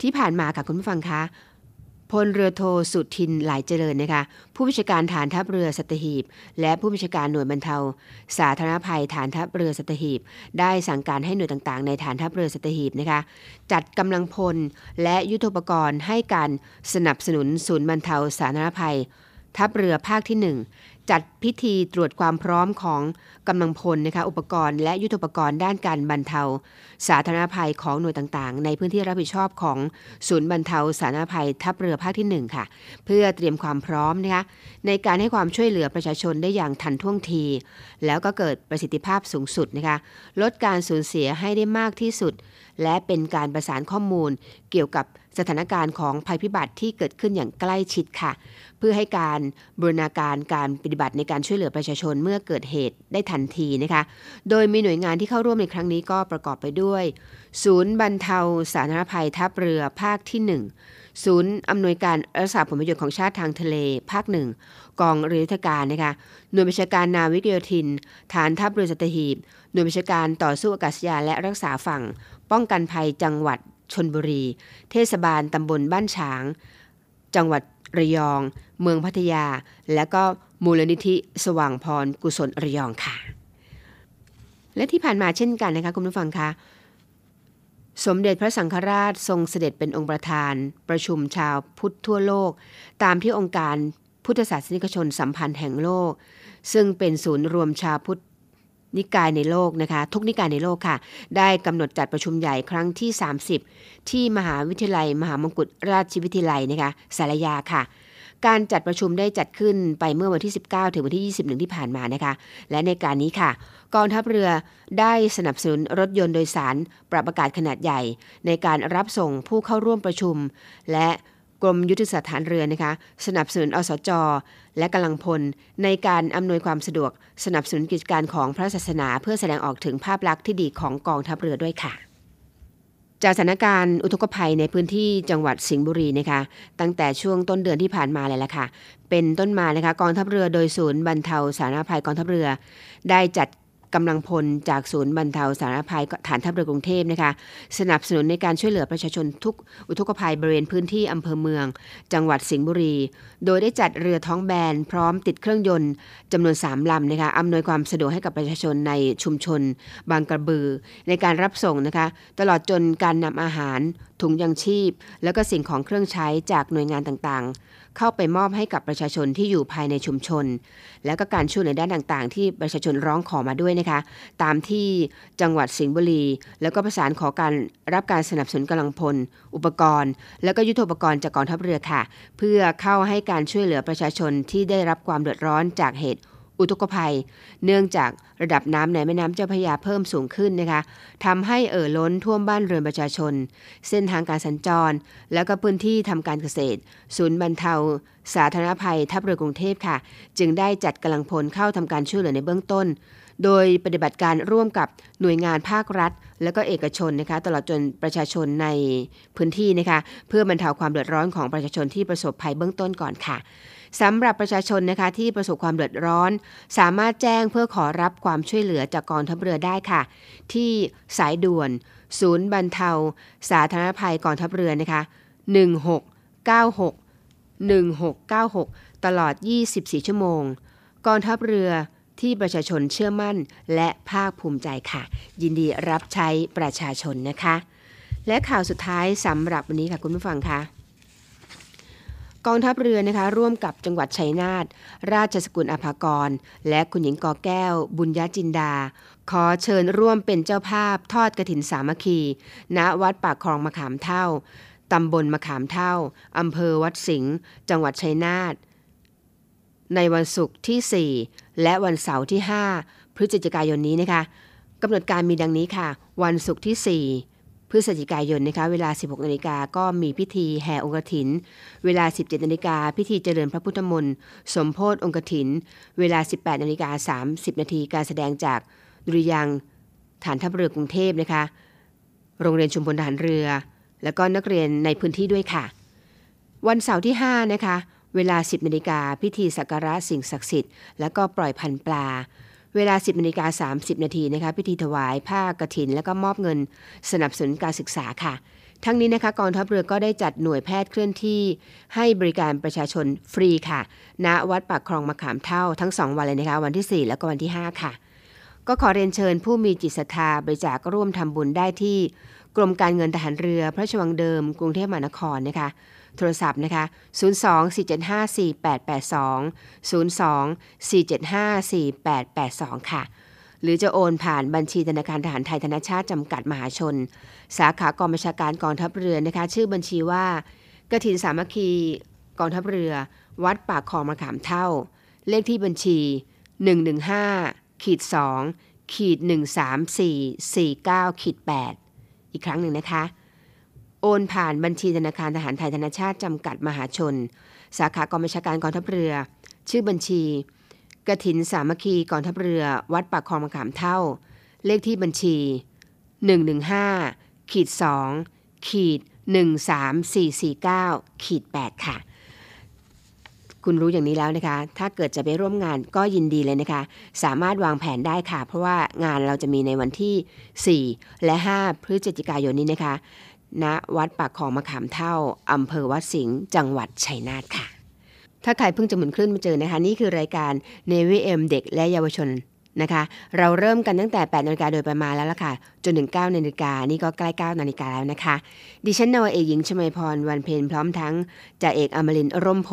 ที่ผ่านมาค่ะคุณผู้ฟังคะ พลเรือโทสุทินหลายเจริญนะคะผู้บัญชาการฐานทัพเรือสัตหีบ และผู้บัญชาการหน่วยบรรเทา สาธารณภัยฐานทัพเรือสัตหีบ ได้สั่งการให้หน่วยต่างๆ ในฐานทัพเรือสัตหีบนะคะจัดกำลังพลและยุทโธปกรณ์ให้การสนับสนุนศูนย์บรรเทาสาธารณภัย ทัพเรือภาคที่ 1 จัดพิธีตรวจความพร้อมของกำลังพลนะคะอุปกรณ์และยุทธปกรณ์ด้านการบรรเทา สาธารณภัยของหน่วยต่างๆ ในพื้นที่รับผิดชอบของศูนย์บรรเทาสาธารณภัยทัพเรือภาคที่ 1 ค่ะ เพื่อเตรียมความพร้อมนะคะในการให้ความช่วยเหลือประชาชนได้อย่างทันท่วงที แล้วก็เกิดประสิทธิภาพสูงสุดนะคะลดการสูญเสียให้ได้มากที่สุด และเป็นการประสานข้อมูลเกี่ยวกับสถานการณ์ของภัยพิบัติที่เกิดขึ้นอย่างใกล้ชิดค่ะ เพื่อให้การบรณาการการปฏิบัติในการช่วยเหลือประชาชนเมื่อเกิดเหตุได้ทันทีนะคะ โดยมีหน่วยงานที่เข้าร่วมในครั้งนี้ก็ประกอบไปด้วย ศูนย์บรรเทาสาธารณภัยทัพเรือภาคที่ศูนย์อำนวยการรักษาผลประโยชน์ของชาติทางทะเลภาคหนึ่งกองเรือยุทธการนะคะหน่วยบัญชาการนาวิกโยธิน ฐานทัพเรือสัตหีบ หน่วยบัญชาการต่อสู้อากาศยานและรักษาฝั่ง ป้องกันภัยจังหวัดชนบุรี เทศบาลตำบลบ้านฉาง จังหวัด ระยอง เมืองพัทยา และก็มูลนิธิสว่างพรกุศลระยองค่ะ และที่ผ่านมาเช่นกันนะคะคุณผู้ฟังคะสมเด็จพระสังฆราชทรงเสด็จเป็นองค์ประธาน ประชุมชาวพุทธทั่วโลก ตามที่องค์การพุทธศาสนิกชนสัมพันธ์แห่งโลก ซึ่งเป็นศูนย์รวมชาวพุทธ นิกายในโลกนะคะ ทุกนิกายในโลกค่ะ ได้กำหนดจัดประชุมใหญ่ครั้งที่ 30 ที่มหาวิทยาลัย มหามงกุฎราชวิทยาลัยนะคะสารยาค่ะการจัดประชุมได้จัดขึ้นไปเมื่อวันที่ 19 ถึงวันที่ 21 ที่ผ่านมานะคะ และในการนี้ค่ะ กองทัพเรือได้สนับสนุนรถยนต์โดยสารปรับอากาศขนาดใหญ่ ในการรับส่งผู้เข้าร่วมประชุม และกรมยุทธศาสตร์ฐานเรือนะคะ สนับสนุนอสจ และกำลังพลในการอำนวยความสะดวกสนับสนุนกิจการของพระศาสนา เพื่อแสดงออกถึงภาพลักษณ์ที่ดีของกองทัพเรือด้วยค่ะจากสถานการณ์อุทกภัยในพื้นที่จังหวัดสิงห์บุรีนะคะตั้งแต่ช่วงต้นเดือนที่ผ่านมาเลยล่ะค่ะ เป็นต้นมานะคะกองทัพเรือโดยศูนย์บรรเทาสาธารณภัยกองทัพเรือ ได้จัด กำลังพลจากศูนย์บรรเทาสาธารณภัยฐานทัพเรือกรุงเทพนะคะสนับสนุนในการช่วยเหลือประชาชนทุกอุทกภัยบริเวณพื้นที่อำเภอเมือง จังหวัดสิงห์บุรี โดยได้จัดเรือท้องแบน พร้อมติดเครื่องยนต์จำนวน 3ลำนะคะอำนวยความสะดวกให้กับประชาชนในชุมชน บางกระบือ ในการรับส่งนะคะตลอดจนการนำอาหารถุงยังชีพ แล้วก็สิ่งของเครื่องใช้จากหน่วยงานต่างๆ เข้าไปมอบให้กับประชาชนที่อยู่ภายในชุมชน และก็การช่วยในด้านต่างๆ ที่ประชาชนร้องขอมาด้วยนะคะ ตามที่จังหวัดสิงห์บุรี แล้วก็ประสานขอการรับการสนับสนุนกำลังพล อุปกรณ์ แล้วก็ยุทโธปกรณ์จากกองทัพเรือค่ะ เพื่อเข้าให้การช่วยเหลือประชาชนที่ได้รับความเดือดร้อนจากเหตุ อุทกภัย เนื่องจากระดับน้ำในแม่น้ำเจ้าพระยาเพิ่มสูงขึ้นนะคะทำให้เอ่อล้นท่วมบ้านเรือนประชาชน เส้นทางการสัญจร แล้วก็พื้นที่ทำการเกษตร ศูนย์บรรเทา สาธารณภัยทัพเรือกรุงเทพค่ะ จึงได้จัดกำลังพลเข้าทำการช่วยเหลือในเบื้องต้น โดยปฏิบัติการร่วมกับหน่วยงานภาครัฐ และก็เอกชนนะคะตลอดจนประชาชนในพื้นที่นะคะเพื่อบรรเทาความเดือดร้อนของประชาชนที่ประสบภัยเบื้องต้นก่อนค่ะ สำหรับประชาชนนะคะที่ประสบความเดือดร้อน สามารถแจ้งเพื่อขอรับความช่วยเหลือจากกองทัพเรือได้ค่ะ ที่สายด่วน ศูนย์บรรเทา สาธารณภัยกองทัพเรือนะคะ1696 1696 ตลอด 24 ชั่วโมง กองทัพเรือที่ประชาชนเชื่อมั่นและภาคภูมิใจค่ะ ยินดีรับใช้ประชาชนนะคะ และข่าวสุดท้ายสำหรับวันนี้ค่ะคุณผู้ฟังคะ กองทัพเรือนะคะร่วมกับจังหวัดชัยนาทราชสกุลอภากร และคุณหญิงกอแก้ว บุญญาจินดา ขอเชิญร่วมเป็นเจ้าภาพทอดกระถินสามัคคี ณวัดปากคลองมะขามเท่าตำบลมะขามเท่าอำเภอวัดสิงห์จังหวัดชัยนาทในวันศุกร์ที่ 4 และวันเสาร์ที่ 5 พฤศจิกายนนี้นะคะกำหนดการมีดังนี้ค่ะ วันศุกร์ที่ 4 พฤศจิกายนนะคะเวลา 16นาฬิกาก็มีพิธีแห่องค์กฐิน เวลา 17นาฬิกาพิธีเจริญพระพุทธมนต์สมโพธิองค์กฐิน เวลา 18นาฬิกา30นาทีการแสดงจากดุริยางฐานทัพเรือกรุงเทพนะคะ โรงเรียนชุมพลทหารเรือ แล้วก็นักเรียนในพื้นที่ด้วยค่ะ วันเสาร์ที่ 5 นะคะ เวลา 10นาฬิกาพิธีสักการะสิ่งศักดิ์สิทธิ์ แล้วก็ปล่อยพันปลา เวลา 10นาฬิกา30 นาทีนะคะพิธีถวายผ้ากฐิน แล้วก็มอบเงินสนับสนุนการศึกษาค่ะ ทั้งนี้นะคะกองทัพเรือก็ได้จัดหน่วยแพทย์เคลื่อนที่ให้บริการประชาชนฟรีค่ะ ณวัดปากคลองมะขามเท่าทั้ง 2 วันเลยนะคะวันที่ 4 แล้วก็วันที่ 5 ค่ะ ก็ขอเรียนเชิญผู้มีจิตศรัทธาบริจาคร่วมทำบุญได้ที่ กรมการเงินทหารเรือ พระชวังเดิม กรุงเทพมหานครนะคะ โทรศัพท์นะคะ 02 475 4882 02 475 4882 ค่ะ หรือจะโอนผ่านบัญชีธนาคารทหารไทยธนชาติจำกัดมหาชน สาขากองบัญชาการกองทัพเรือนะคะ ชื่อบัญชีว่ากฐินสามัคคีกองทัพเรือ วัดปากคลองมะขามเท่า เลขที่บัญชี 115ขีด2ขีด13449ขีด8อีกครั้งหนึ่งนะคะ โอนผ่านบัญชีธนาคารทหารไทยธนชาติจำกัดมหาชน สาขากองบัญชาการกองทัพเรือ ชื่อบัญชีกฐินสามัคคีกองทัพเรือ วัดปากคลองมะขามเท่า เลขที่บัญชี 115ขีด2ขีด13449ขีด8ค่ะ คุณรู้อย่างนี้แล้วนะคะ ถ้าเกิดจะไปร่วมงานก็ยินดีเลยนะคะ สามารถวางแผนได้ค่ะ เพราะว่างานเราจะมีในวันที่ 4 และ 5 พฤศจิกายนนี้นะคะ ณวัดปากคลองมะขามเท่าอำเภอวัดสิงห์จังหวัดชัยนาทค่ะ ถ้าใครเพิ่งจะหมุนคลื่นมาเจอนะคะ นี่คือรายการ Navy M เด็กและเยาวชนนะคะ เราเริ่มกันตั้งแต่ 8นาฬิกาโดยประมาณแล้วล่ะค่ะ จนถึง9นาฬิกานี่ก็ใกล้ 9นาฬิกาแล้วนะคะ ดิฉันนวเอกหญิงชมาพรวันเพ็ญพร้อมทั้งจ่าเอกอมรินร์ร่มโพ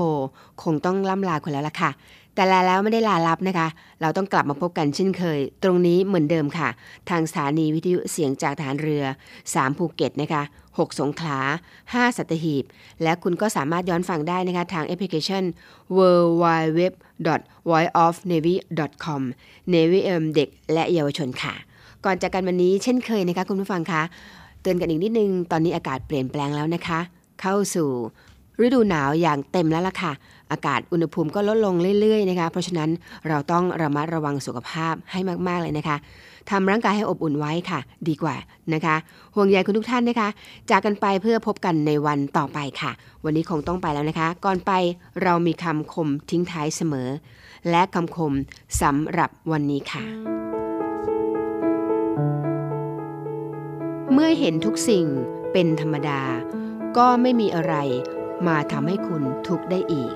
คงต้องล่ำลาคนแล้วล่ะค่ะ แต่ลาแล้วไม่ได้ลาลับนะคะ เราต้องกลับมาพบกันเช่นเคย ตรงนี้เหมือนเดิมค่ะ ทางสถานีวิทยุเสียงจากฐานเรือ 3 ภูเก็ตนะคะ 6 สงขลา 5 สัตหีบ และคุณก็สามารถย้อนฟังได้นะคะ ทางแอปพลิเคชัน w w w v o i o f n a v y c o m Navy เด็กและเยาวชนค่ะ ก่อนจากกันวันนี้เช่นเคยนะคะคุณผู้ฟังคะเตือนกันอีกนิดนึง ตอนนี้อากาศเปลี่ยนแปลงแล้วนะคะ เข้าสู่ฤดูหนาวอย่างเต็มแล้วล่ะค่ะ อากาศอุณหภูมิก็ลดลงเรื่อยๆนะคะเพราะฉะนั้นเราต้องระมัดระวังสุขภาพให้มากๆเลยนะคะทำร่างกายให้อบอุ่นไว้ค่ะ ดีกว่านะคะ ห่วงใยคุณทุกท่านนะคะ จากกันไปเพื่อพบกันในวันต่อไปค่ะ วันนี้คงต้องไปแล้วนะคะ ก่อนไปเรามีคำคมทิ้งท้ายเสมอ และคำคมสำหรับวันนี้ค่ะ เมื่อเห็นทุกสิ่งเป็นธรรมดา ก็ไม่มีอะไรมาทำให้คุณทุกข์ได้อีก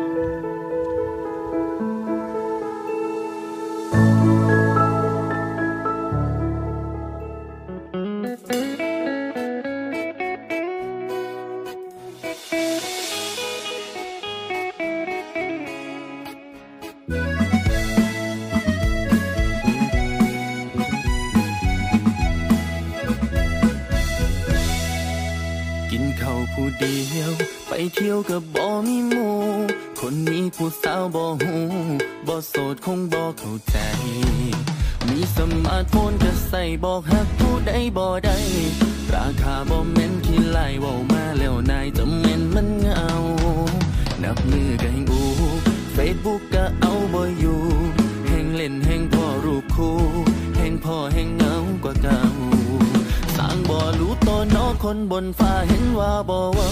คนบนฟ้าเห็นว่าบ่เว้า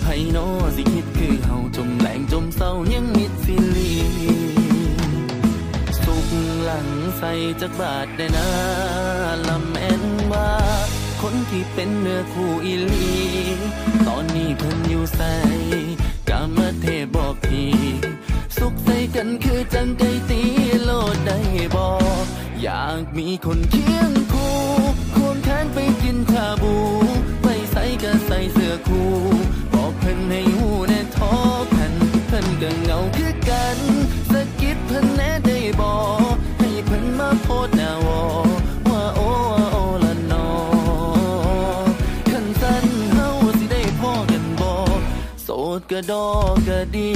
ไผนอสิคิดคือเฮาจมแหลงจมเศร้ายังมิดสิลีสุกหลังใส่จักบาทได้นะลำแม่นว่า คนที่เป็นเนื้อคู่อีลี ตอนนี้เพิ่นอยู่ใส่กามเทบอกทีสุขใส่กันคือจังไก่ตีโลดได้บอกอยากมีคนเคียงคู่ควงแขนไปกินชาบู ก็ใส่เสื้อคู่บอกเพิ่นให้หูแน่ท้อกันเพิ่นก็เหงาคือกันสะกิดเพิ่นแน่ได้บอกให้เพิ่นมาโพดหน้าวอว่าโอ้ว่าโอ้ละนอคันสั้นเฮาสิได้พ่อกันบ่โสดก็ดอกก็ดี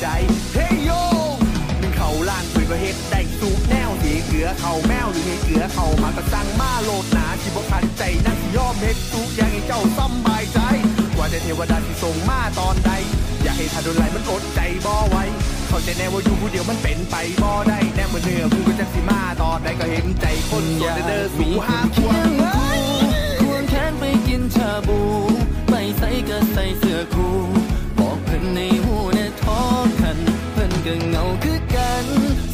ใจ เฮ้
ยโยหนึ่งเขาล้านปืนก็เฮ็ดได้สูบแนวสีเกลือเขาแมวหรือให้เกลือเขามาก็สั่งมาโลดหนาที่บ่คันใจนักสิยอมเฮ็ดทุกอย่างให้เจ้าสำบายใจว่าแต่เทวดาที่ส่งมาตอนใด อยากให้ทาโดนไหลมันอดใจบ่ไหวเข้าใจแน่ว่าอยู่ผู้เดียวมันเป็นไปบ่ได้แน่เมื่อเนื้อกูก็จักสิมาตอนใดก็เห็นใจคนโสดเด้อสู่หาควงเอ้ย
ควงแขนไปกินชาบู ไปใส่ก็ใส่เสื้อคู่บอกเพิ่นในหูแน่ ท้อกันเพิ่นก็เหงาคือกัน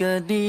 ก็ดี